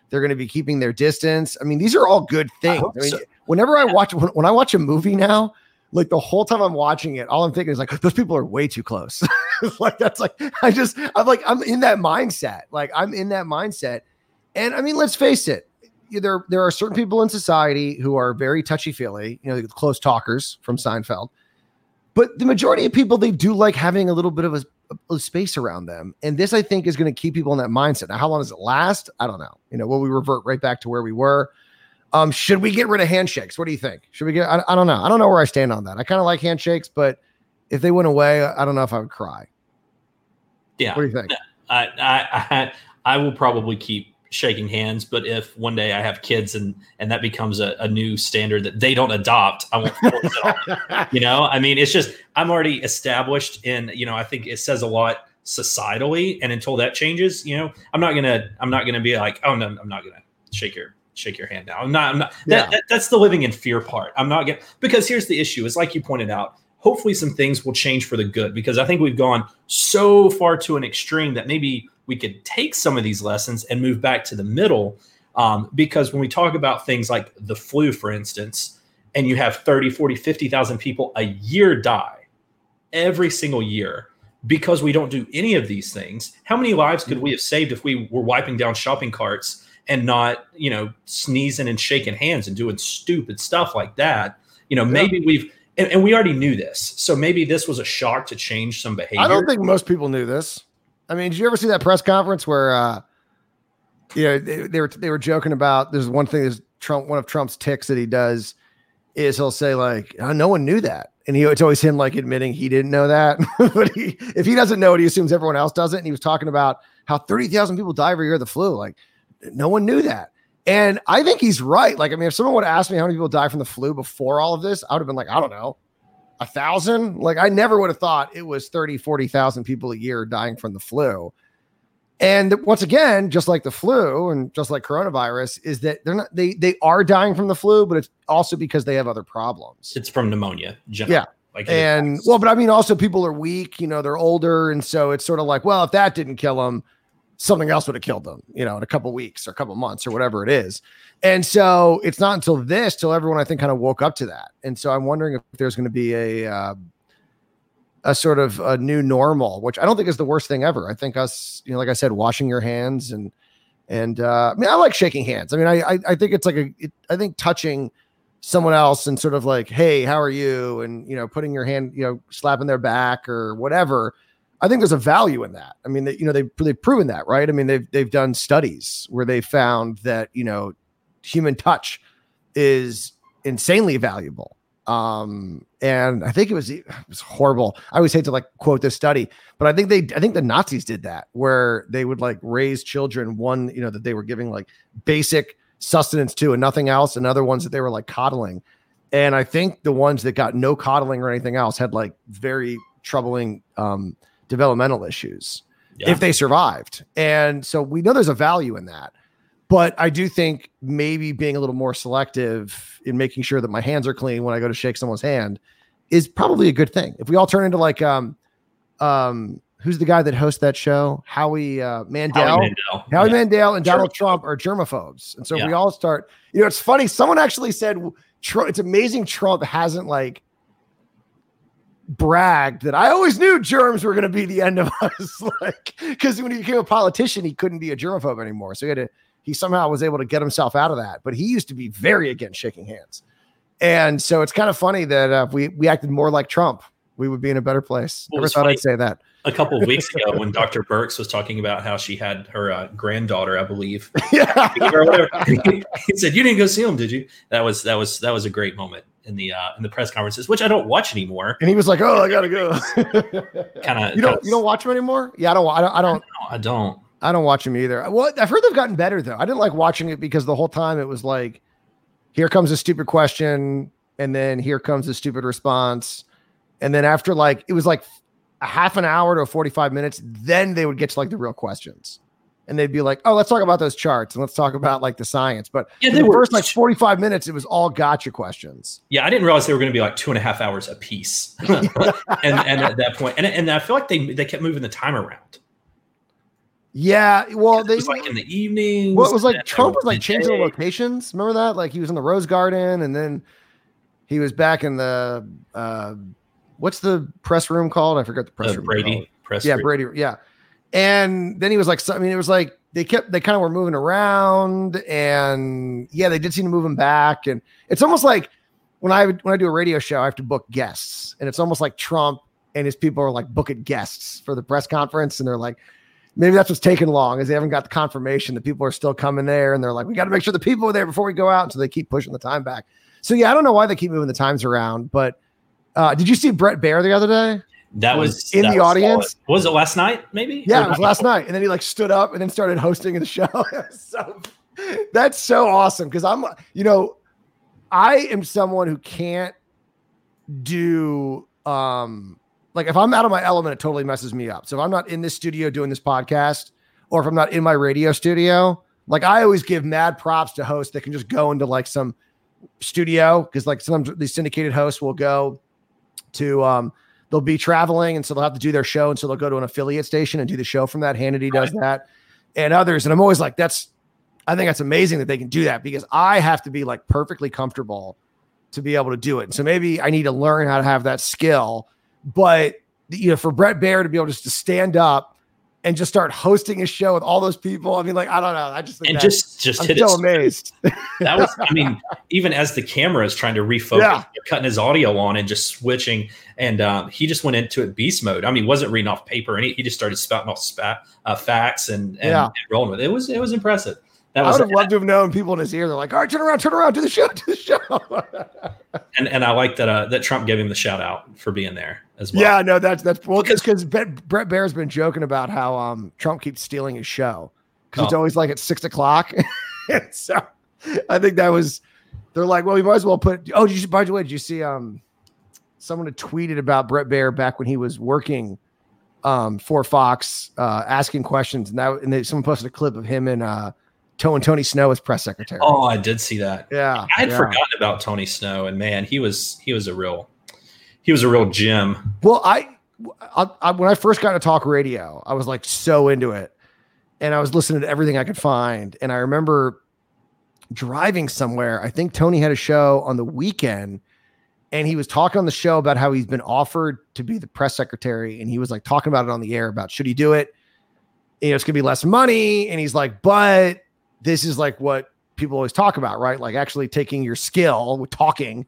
they're going to be keeping their distance. I mean, these are all good things. I, I mean, so. whenever I watch when, when I watch a movie now, like the whole time I'm watching it, all I'm thinking is like, those people are way too close. like that's like I just I'm like I'm in that mindset. Like I'm in that mindset and I mean, let's face it, there there are certain people in society who are very touchy feely, you know, close talkers from Seinfeld. But the majority of people they do like having a little bit of a, a space around them, and this I think is going to keep people in that mindset. Now, how long does it last? I don't know. You know, will we revert right back to where we were? Um, should we get rid of handshakes? What do you think? Should we get? I, I don't know. I don't know where I stand on that. I kind of like handshakes, but if they went away, I don't know if I would cry. Yeah. What do you think? I I I, I will probably keep shaking hands, but if one day I have kids and and that becomes a, a new standard that they don't adopt, I won't force it on. You know, I mean, it's just I'm already established in. You know, I think it says a lot societally, and until that changes, you know, I'm not gonna I'm not gonna be like, oh no, I'm not gonna shake your shake your hand now. I'm not. I'm not. Yeah. That, that, that's the living in fear part. I'm not gonna because here's the issue: is like you pointed out. Hopefully, some things will change for the good because I think we've gone so far to an extreme that maybe we could take some of these lessons and move back to the middle. Um, because when we talk about things like the flu, for instance, and you have 30, 40, 50,000 people a year die every single year because we don't do any of these things, how many lives could we have saved if we were wiping down shopping carts and not, you know, sneezing and shaking hands and doing stupid stuff like that? You know, maybe we've, and, and we already knew this. So maybe this was a shock to change some behavior. I don't think most people knew this. I mean, did you ever see that press conference where, uh, you know, they, they were they were joking about there's one thing is Trump one of Trump's tics that he does is he'll say like oh, no one knew that. And he it's always him like admitting he didn't know that. But he if he doesn't know it he assumes everyone else doesn't. and he was talking about how 30,000 people die every year of the flu. Like no one knew that. And I think he's right. Like I mean if someone would asked me how many people die from the flu before all of this I would have been like I don't know a thousand like I never would have thought it was 30 40,000 people a year dying from the flu and once again, just like the flu and just like coronavirus, is that they're not they they are dying from the flu, but it's also because they have other problems. It's from pneumonia. Generally. Yeah. Like And well, but I mean, also people are weak. You know, they're older, and so it's sort of like, well, if that didn't kill them, something else would have killed them. You know, in a couple weeks or a couple months or whatever it is. And so it's not until this, till everyone I think kind of woke up to that. And so I'm wondering if there's going to be a uh, a sort of a new normal, which I don't think is the worst thing ever. I think us, you know, like I said, washing your hands and and uh, I mean, I like shaking hands. I mean, I I, I think it's like a, it, I think touching someone else and sort of like, hey, how are you? And you know, putting your hand, you know, slapping their back or whatever. I think there's a value in that. I mean, they, you know, they've they've proven that, right? I mean, they've they've done studies where they found that you know, human touch is insanely valuable um and i think it was it was horrible i always hate to like quote this study but i think they i think the nazis did that where they would like raise children one you know that they were giving like basic sustenance to and nothing else and other ones that they were like coddling and i think the ones that got no coddling or anything else had like very troubling um developmental issues Yeah. if they survived and so we know there's a value in that but I do think maybe being a little more selective in making sure that my hands are clean when I go to shake someone's hand is probably a good thing. If we all turn into like um um who's the guy that hosts that show? Howie uh Mandel. Howie Mandel. Howie Yeah. Mandel and Donald. Trump are germaphobes. And so Yeah. we all start, you know, it's funny. Someone actually said Trump, it's amazing Trump hasn't like bragged that I always knew germs were going to be the end of us. like, because when he became a politician, he couldn't be a germaphobe anymore. So he had to, he somehow was able to get himself out of that. But he used to be very against shaking hands. And so it's kind of funny that uh, if we, we acted more like Trump, we would be in a better place. Well, Never thought funny. I'd say that. a couple of weeks ago when Dr. Birx was talking about how she had her uh, granddaughter, I believe, yeah. or whatever. he said, "You didn't go see him, did you?" That was that was that was a great moment in the uh, in the press conferences, which I don't watch anymore. And he was like, "Oh, I gotta go." Kind of you don't you don't watch him anymore? Yeah, I don't. I don't. I don't. I don't. I don't watch him either. Well, I've heard they've gotten better though. I didn't like watching it because the whole time it was like, here comes a stupid question, and then here comes a stupid response, and then after like it was like a half an hour to 45 minutes, then they would get to like the real questions. And they'd be like, "Oh, let's talk about those charts and let's talk about like the science." But Yeah, the were- first like 45 minutes, it was all gotcha questions. Yeah, I didn't realize they were going to be like two and a half hours a piece, and and at that point, and and I feel like they they kept moving the time around. Yeah, well, they was like in the evening. Well, it was like Trump was like changing the locations. Remember that? Like he was in the Rose Garden, and then he was back in the uh, what's the press room called? I forgot the press uh, room. Brady press. Yeah. Brady. Yeah, and then he was like, so- I mean, it was like they kept they kind of were moving around, and yeah, they did seem to move him back. And it's almost like when I when I do a radio show, I have to book guests, and it's almost like Trump and his people are like booking guests for the press conference, and they're like, maybe that's what's taking long is they haven't got the confirmation that people are still coming there, and they're like, we got to make sure the people are there before we go out, so they keep pushing the time back. So yeah, I don't know why they keep moving the times around, but uh, did you see Brett Baier the other day? That was, in that the was audience. solid. Was it last night? Maybe. Yeah, Or it was last before? night, and then he like stood up and then started hosting the show. so that's so awesome because I'm, you know, I am someone who can't do um like if I'm out of my element, it totally messes me up. So if I'm not in this studio doing this podcast, or if I'm not in my radio studio, like I always give mad props to hosts that can just go into like some studio because like sometimes these syndicated hosts will go to um they'll be traveling and so they'll have to do their show and so they'll go to an affiliate station and do the show from that. Hannity does that and others and i'm always like that's i think that's amazing that they can do that because i have to be like perfectly comfortable to be able to do it. And so maybe i need to learn how to have that skill but you know for brett Baier to be able just to stand up and just start hosting a show with all those people i mean like i don't know i just And just just i'm hit so it. amazed That was. I mean, even as the camera is trying to refocus, Yeah. cutting his audio on and just switching, and um, he just went into it beast mode. I mean, he wasn't reading off paper, and he, he just started spouting off spat, uh, facts and and, Yeah. and rolling with it. It was it was impressive. That I would have loved to have known people in his ear. They're like, all right, turn around, turn around, do the show, do the show. and and I like that uh, that Trump gave him the shout out for being there as well. yeah, no, that's that's well, because Brett Baier's been joking about how um Trump keeps stealing his show because it's Oh. always like at six o'clock. So I think that was they're like, well, we might as well put. Oh, did you by the way, did you see um someone had tweeted about Brett Baier back when he was working um for Fox uh asking questions and that and they, someone posted a clip of him and uh To and Tony Snow as press secretary. Oh, I did see that. yeah, I had yeah. forgotten about Tony Snow, and man, he was he was a real he was a real gem. Well, I, I, I when I first got into talk radio, I was like so into it, and I was listening to everything I could find. And I remember driving somewhere. I think Tony had a show on the weekend, and he was talking on the show about how he's been offered to be the press secretary, and he was like talking about it on the air about should he do it? You know, it's gonna be less money, and he's like, but this is like what people always talk about, right? Like actually taking your skill with talking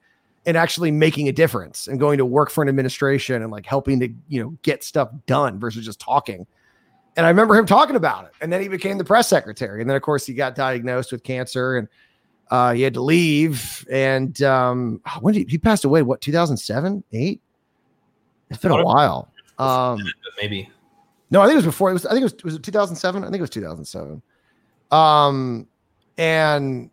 and actually making a difference and going to work for an administration and like helping to you know get stuff done versus just talking and i remember him talking about it and then he became the press secretary and then of course he got diagnosed with cancer and uh, he had to leave and um, when did he, he passed away what 2007 8 it's been a while um, maybe no, I think it was before. It was. I think it was. Was it 2007? I think it was 2007. Um, and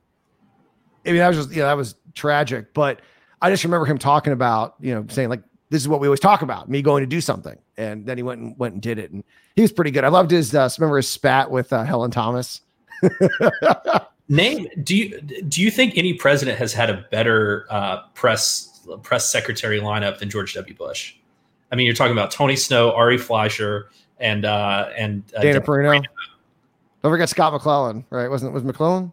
I mean that was just you know that was tragic. But I just remember him talking about you know saying like this is what we always talk about me going to do something, and then he went and went and did it, and he was pretty good. I loved his. Uh, remember his spat with uh, Helen Thomas. name. Do you do you think any president has had a better uh, press press secretary lineup than George W. Bush? I mean, you're talking about Tony Snow, Ari Fleischer, and uh, and uh, Dana Dan- Perino. Don't forget Scott McClellan, right? Wasn't it was McClellan?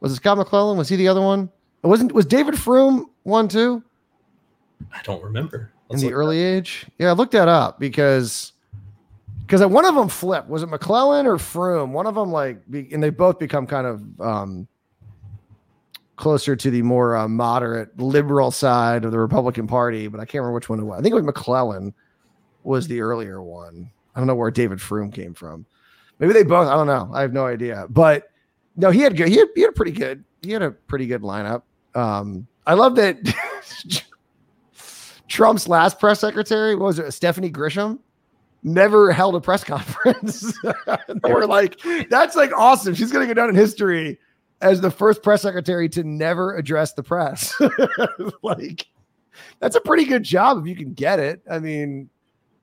Was it Scott McClellan? Was he the other one? Wasn't was David Frum one too? I don't remember. in Let's the look early age? Yeah, I looked that up because because one of them flipped. Was it McClellan or Frum? One of them like, be, and they both become kind of um, closer to the more uh, moderate liberal side of the Republican Party. But I can't remember which one it was. I think it was McClellan was the earlier one. I don't know where David Frum came from. Maybe they both. I don't know. I have no idea. But no, he had good. He had, he had a pretty good. He had a pretty good lineup. Um, I love that. Trump's last press secretary what was it Stephanie Grisham never held a press conference. were like, that's like awesome. She's gonna go down in history as the first press secretary to never address the press. like, that's a pretty good job if you can get it. I mean,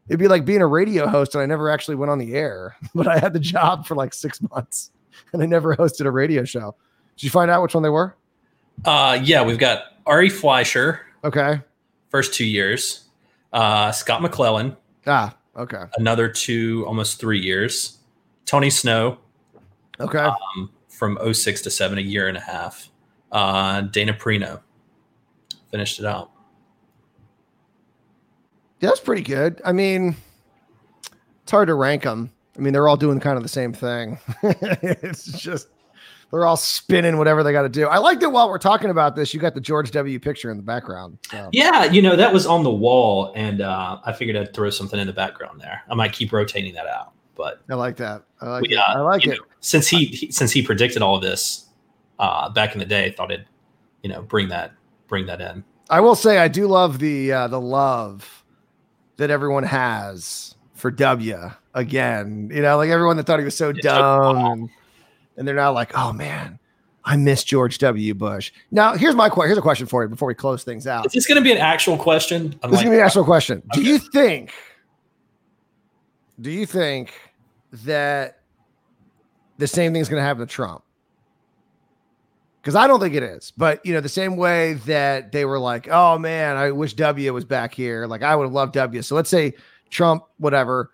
it'd be like being a radio host and I never actually went on the air, but I had the job for like six months and I never hosted a radio show. Did you find out which one they were? Uh, yeah, we've got Ari Fleischer, Okay. first two years. Uh, Scott McClellan, Ah, okay. another two, almost three years. Tony Snow Okay. um, from 06 to 7, a year and a half. Uh, Dana Perino finished it out. Yeah, that's pretty good. I mean, it's hard to rank them. I mean, they're all doing kind of the same thing. it's just they're all spinning whatever they got to do. I liked it while we're talking about this. You got the George W. picture in the background. So. Yeah, you know that was on the wall, and uh, I figured I'd throw something in the background there. I might keep rotating that out, but I like that. I like it. I like it. Know, since he, he, since he predicted all of this uh, back in the day, I thought it'd you know bring that bring that in. I will say I do love the uh, the love that everyone has for W again. You know, like everyone that thought he was so it's dumb. So and, they're now like, oh man, I miss George W. Bush. Now, here's my question. Here's a question for you before we close things out. Is this going to be an actual question? Unlike- this is going to be an actual question. Okay. Do you think? Do you think that the same thing is going to happen to Trump? Because I don't think it is. But you know, the same way that they were like, "Oh man, I wish W was back here." Like I would have loved W. So let's say Trump, whatever,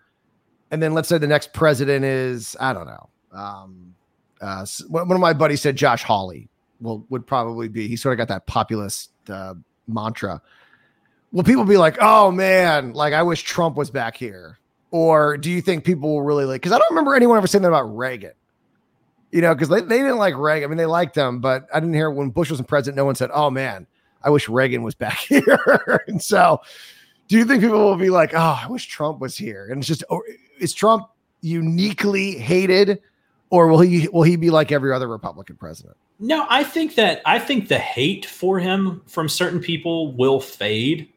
and then let's say the next president is I don't know. Um, uh, one of my buddies said Josh Hawley will would probably be. He sort of got that populist uh, mantra. Will people be like, "Oh man, like I wish Trump was back here," or do you think people will really like? Because I don't remember anyone ever saying that about Reagan. You know, because they, they didn't like Reagan. I mean, they liked him, but I didn't hear when Bush was president. No one said, "Oh man, I wish Reagan was back here." and so, do you think people will be like, "Oh, I wish Trump was here"? And it's just, is Trump uniquely hated? Or will he will he be like every other Republican president? No, I think that I think the hate for him from certain people will fade.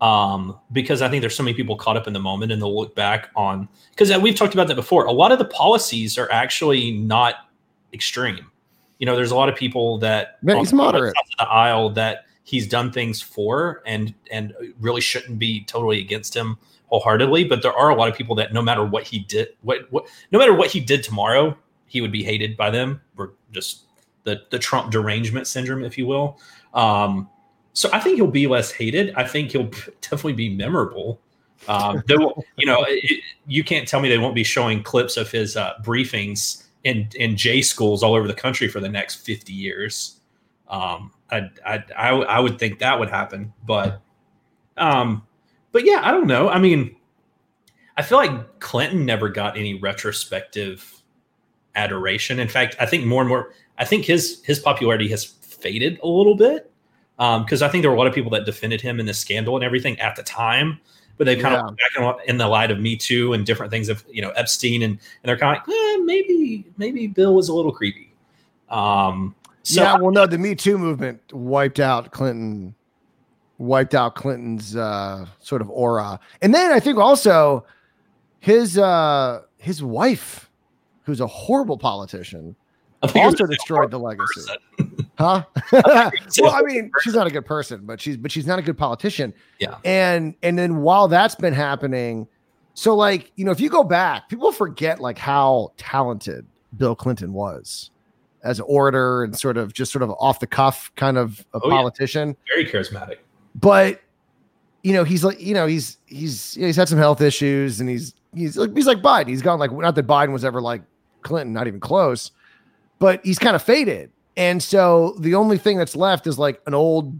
Um, because I think there's so many people caught up in the moment and they'll look back on because we've talked about that before. A lot of the policies are actually not extreme. You know, there's a lot of people that he's moderate the aisle that he's done things for and and really shouldn't be totally against him wholeheartedly. But there are a lot of people that no matter what he did, what what no matter what he did tomorrow, he would be hated by them, or just the the Trump derangement syndrome, if you will. Um, so I think he'll be less hated. I think he'll definitely be memorable. Um, you know, it, you can't tell me they won't be showing clips of his uh, briefings in in J schools all over the country for the next fifty years. Um, I, I, I, I would think that would happen, but, um, but yeah, I don't know. I mean, I feel like Clinton never got any retrospective adoration. In fact, I think more and more, I think his his popularity has faded a little bit because um, I think there were a lot of people that defended him in the scandal and everything at the time, but they kind yeah. of back in, the light of Me Too and different things of you know Epstein and and they're kind of like eh, maybe maybe Bill was a little creepy. Um, so yeah, well, no, the Me Too movement wiped out Clinton, wiped out Clinton's uh, sort of aura, and then I think also his uh, his wife who's a horrible politician, also destroyed the legacy. huh? well, I mean, she's not a good person, but she's but she's not a good politician. Yeah. And and then while that's been happening, so like, you know, if you go back, people forget like how talented Bill Clinton was as an orator and sort of just sort of off the cuff kind of a oh, politician. Yeah. Very charismatic. But you know, he's like, you know, he's he's you know, he's had some health issues and he's he's like he's like Biden. He's gone like not that Biden was ever like Clinton, not even close, but he's kind of faded. And so the only thing that's left is like an old,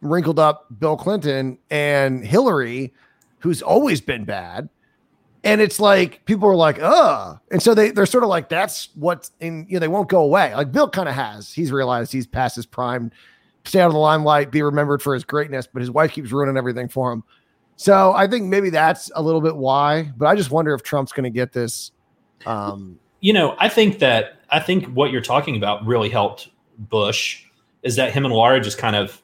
wrinkled up Bill Clinton and Hillary, who's always been bad. And it's like people are like, uh, and so they they're sort of like, that's what's in, you know, they won't go away. Like Bill kind of has. He's realized he's past his prime, stay out of the limelight, be remembered for his greatness, but his wife keeps ruining everything for him. So I think maybe that's a little bit why. But I just wonder if Trump's going to get this um, you know, I think that I think what you're talking about really helped Bush is that him and Laura just kind of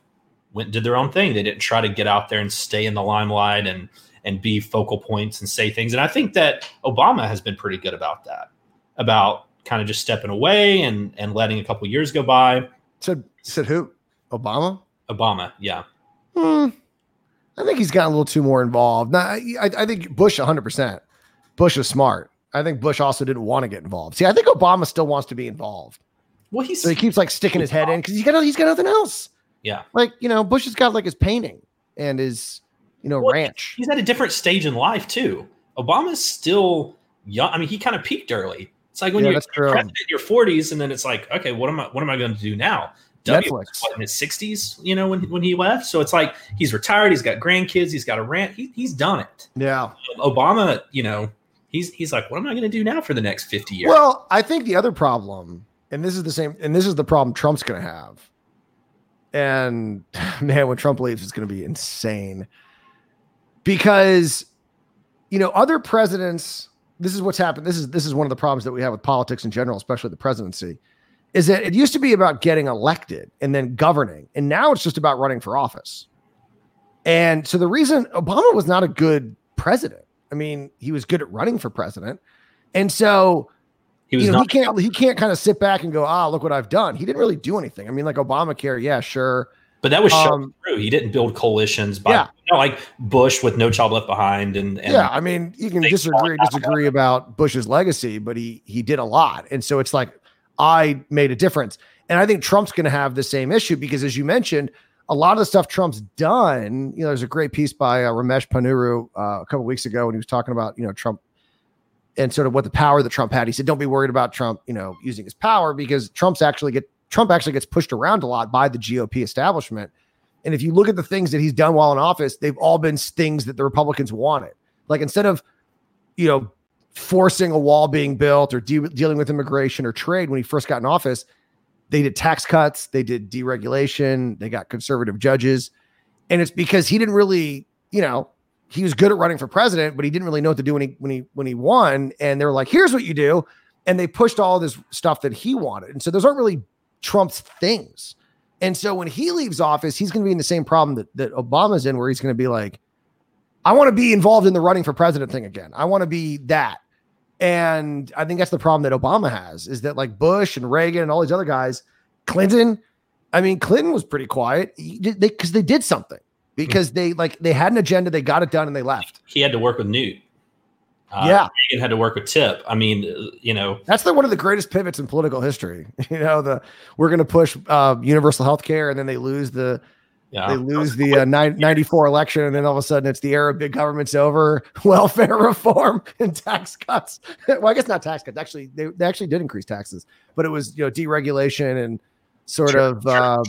went did their own thing. They didn't try to get out there and stay in the limelight and and be focal points and say things. And I think that Obama has been pretty good about that, about kind of just stepping away and and letting a couple years go by. Said said who? Obama. Obama, yeah. Hmm. I think he's gotten a little too more involved. Now, I, I think Bush 100. percent Bush is smart. I think Bush also didn't want to get involved. See, I think Obama still wants to be involved. Well, he's so he keeps like sticking his head in because he's got he's got nothing else. Yeah, like you know, Bush has got like his painting and his you know well, ranch. He's at a different stage in life too. Obama's still young. I mean, he kind of peaked early. It's like when yeah, you're in your 40s, and then it's like, okay, what am I? What am I going to do now? W Netflix. in his 60s, you know, when when he left. So it's like he's retired. He's got grandkids. He's got a rant. He, he's done it. Yeah. Obama, you know, he's he's like, what am I going to do now for the next 50 years? Well, I think the other problem, and this is the same, and this is the problem Trump's going to have. And man, when Trump leaves, it's going to be insane because, you know, other presidents. This is what's happened. This is this is one of the problems that we have with politics in general, especially the presidency, is that it used to be about getting elected and then governing, and now it's just about running for office. And so the reason Obama was not a good president I mean, he was good at running for president, and so he was. You know, not- he can't. He can't kind of sit back and go, "Ah, look what I've done." He didn't really do anything. I mean, like Obamacare, yeah, sure. But that was um, true. He didn't build coalitions by, yeah. You know, like Bush with No Child Left Behind, and, and yeah. I mean, you can disagree disagree about Bush's legacy, but he he did a lot, and so it's like I made a difference. And I think Trump's going to have the same issue because, as you mentioned, a lot of the stuff Trump's done, you know, there's a great piece by uh, Ramesh Ponnuru uh, a couple weeks ago when he was talking about, you know, Trump and sort of what the power that Trump had. He said, "Don't be worried about Trump, you know, using his power because Trump's actually get Trump actually gets pushed around a lot by the GOP establishment. And if you look at the things that he's done while in office, they've all been things that the Republicans wanted. Like instead of, you know, forcing a wall being built or de- dealing with immigration or trade when he first got in office, they did tax cuts, they did deregulation, they got conservative judges. And it's because he didn't really, you know, he was good at running for president, but he didn't really know what to do when he when he when he won. And they were like, here's what you do. And they pushed all this stuff that he wanted. And so those aren't really Trump's things. And so when he leaves office, he's going to be in the same problem that, that Obama's in, where he's going to be like, I want to be involved in the running for president thing again. I want to be that. And I think that's the problem that Obama has is that like Bush and Reagan and all these other guys, Clinton, I mean, Clinton was pretty quiet because they, they, did something because they like they had an agenda, they got it done, and they left. He had to work with Newt. Uh, yeah, Reagan had to work with Tip. I mean, you know, that's the one of the greatest pivots in political history. You know, the we're going to push uh, universal health care, and then they lose the yeah. They lose the uh, 94 election, and then all of a sudden it's the era of big government's over, welfare reform and tax cuts. well, I guess not tax cuts. Actually, they, they actually did increase taxes, but it was you know deregulation and sort sure, of uh,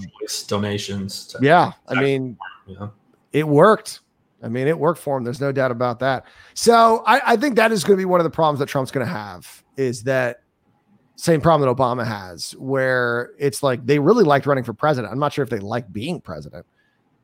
donations. yeah, I mean, yeah. it worked. I mean, it worked for him. There's no doubt about that. So I, I think that is going to be one of the problems that Trump's going to have is that same problem that Obama has, where it's like they really liked running for president. I'm not sure if they like being president,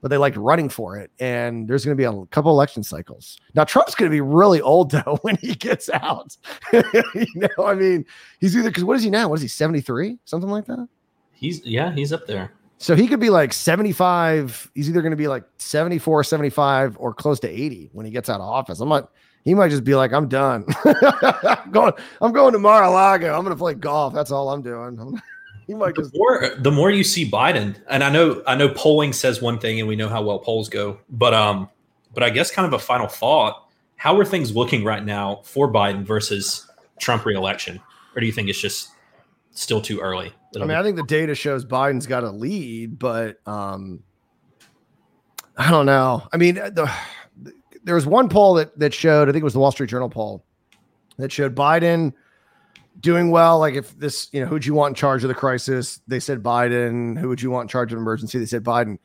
but they liked running for it. And there's going to be a couple election cycles. Now, Trump's going to be really old though when he gets out. you know, I mean, he's either because what is he now? What is he, 73? Something like that? He's, yeah, he's up there. So he could be like 75. He's either going to be like 74, 75, or close to 80 when he gets out of office. I'm not he might just be like, I'm done. I'm going, I'm going to Mar-a-Lago. I'm going to play golf. That's all I'm doing. he might just. The more, the more you see Biden, and I know, I know polling says one thing, and we know how well polls go, but um, but I guess kind of a final thought: How are things looking right now for Biden versus Trump reelection, or do you think it's just still too early? I mean, I think the data shows Biden's got a lead, but um, I don't know. I mean, the there was one poll that that showed, I think it was the Wall Street Journal poll that showed Biden doing well. Like if this, you know, who'd you want in charge of the crisis? They said Biden. Who would you want in charge of emergency? They said Biden.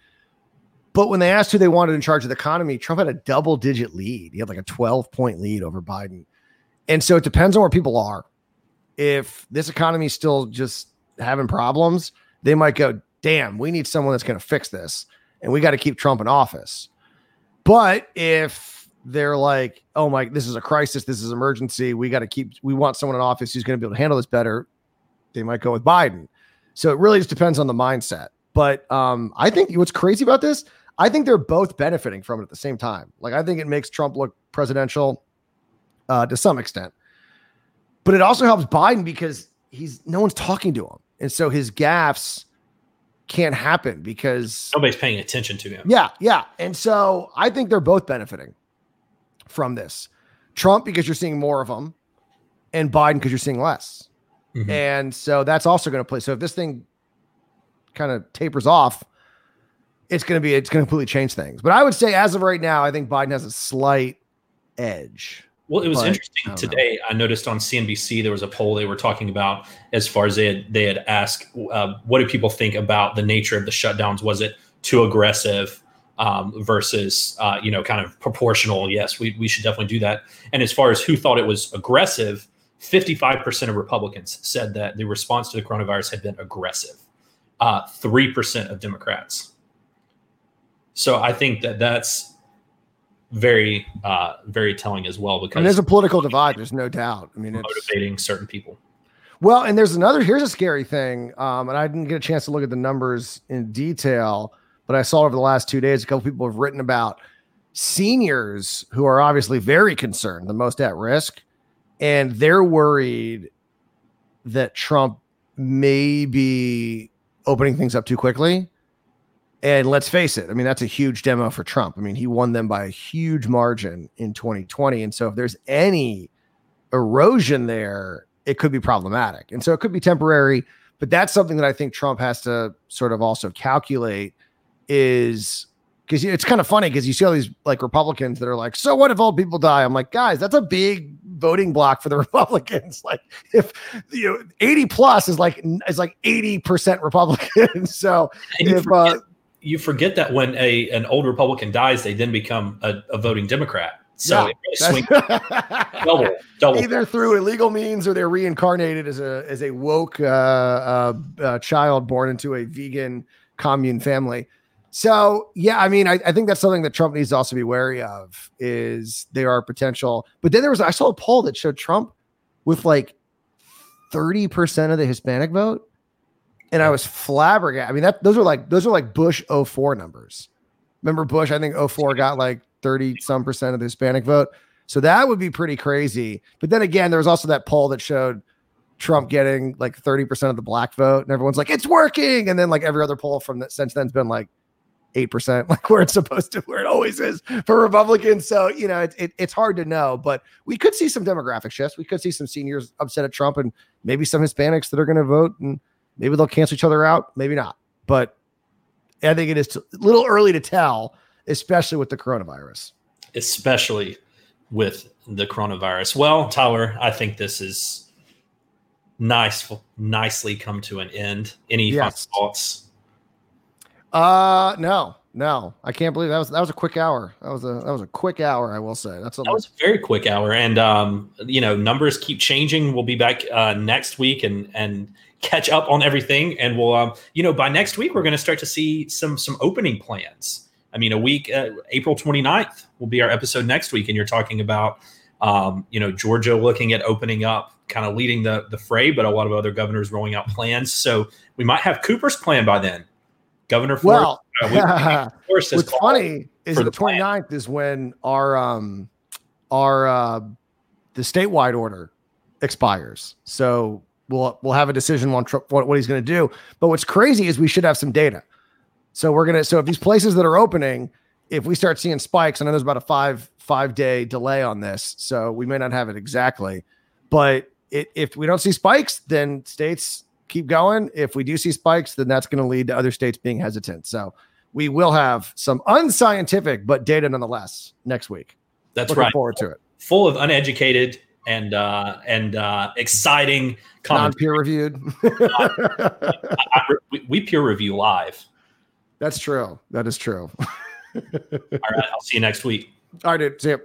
But when they asked who they wanted in charge of the economy, Trump had a double digit lead. He had like a 12 point lead over Biden. And so it depends on where people are. If this economy is still just having problems, they might go, damn, we need someone that's going to fix this. And we got to keep Trump in office. But if they're like, oh my, this is a crisis, this is emergency, we got to keep, we want someone in office who's going to be able to handle this better, they might go with Biden. So it really just depends on the mindset. But um, I think what's crazy about this, I think they're both benefiting from it at the same time. Like I think it makes Trump look presidential uh, to some extent, but it also helps Biden because he's no one's talking to him, and so his gaffes can't happen because nobody's paying attention to him. Yeah, yeah. And so I think they're both benefiting from this. Trump because you're seeing more of them, and Biden because you're seeing less. Mm-hmm. And so that's also going to play. So if this thing kind of tapers off, it's going to be it's going to completely change things. But I would say as of right now, I think Biden has a slight edge. Well, it was but, interesting today. Know. I noticed on CNBC there was a poll they were talking about as far as they had they had asked, uh, what do people think about the nature of the shutdowns? Was it too aggressive? um, versus uh, you know kind of proportional. Yes, we we should definitely do that. And as far as who thought it was aggressive, fifty five percent of Republicans said that the response to the coronavirus had been aggressive. Uh, three percent of Democrats. So I think that that's very uh, very telling as well because and there's a political divide. There's no doubt. I mean, it's, motivating certain people. Well, and there's another. Here's a scary thing, um, and I didn't get a chance to look at the numbers in detail, but I saw over the last two days a couple people have written about seniors who are obviously very concerned, the most at risk, and they're worried that Trump may be opening things up too quickly. And let's face it, I mean, that's a huge demo for Trump. I mean, he won them by a huge margin in 2020. And so if there's any erosion there, it could be problematic. And so it could be temporary, but that's something that I think Trump has to sort of also calculate is because it's kind of funny because you see all these like Republicans that are like, so what if old people die? I'm like, guys, that's a big voting bloc for the Republicans. Like if you know 80 plus is like is like 80% Republicans. so if uh, you forget that when a an old Republican dies, they then become a, a voting Democrat. So Yeah, swings double, double. either through illegal means or they're reincarnated as a as a woke uh, uh, uh, child born into a vegan commune family. So yeah, I mean, I, I think that's something that Trump needs to also be wary of. Is there are potential, but then there was I saw a poll that showed Trump with like thirty percent of the Hispanic vote, and I was flabbergasted. I mean, that those are like those are like Bush 04 numbers. Remember Bush? I think 04 got like 30 some percent of the Hispanic vote. So that would be pretty crazy. But then again, there was also that poll that showed Trump getting like 30% of the black vote, and everyone's like, it's working. And then like every other poll from that since then's been like 8%, like where it's supposed to, where it always is for Republicans. So, you know, it, it, it's hard to know, but we could see some demographic shifts. We could see some seniors upset at Trump and maybe some Hispanics that are going to vote and maybe they'll cancel each other out, maybe not. But I think it is a little early to tell, especially with the coronavirus. especially with the coronavirus. Well, Tyler, I think this is nice, nicely come to an end. Any Yes. final thoughts? Uh no, no. I can't believe that was that was a quick hour. That was a that was a quick hour, I will say. That's a That was a very quick hour, and um, you know numbers keep changing. We'll be back uh, next week and and catch up on everything, and we'll um, you know by next week we're going to start to see some some opening plans. I mean, a week, uh, April 29th will be our episode next week, and you're talking about um, you know Georgia looking at opening up, kind of leading the the fray, but a lot of other governors rolling out plans. So we might have Cooper's plan by then. Governor Ford, well uh, Forest has what's funny is the the plan. 29th is when our um our uh the statewide order expires. So we'll we'll have a decision on Trump, what, what he's going to do. But what's crazy is we should have some data. So we're gonna so if these places that are opening, if we start seeing spikes, I know there's about a five five day delay on this, so we may not have it exactly. But it, if we don't see spikes, then states keep going. If we do see spikes, then that's going to lead to other states being hesitant. So we will have some unscientific but data nonetheless next week. That's Looking right. forward to it. full of uneducated and uh, and uh, exciting Non peer reviewed. we, we peer review live. That's true. That is true. All right, I'll see you next week. All right, dude. See you.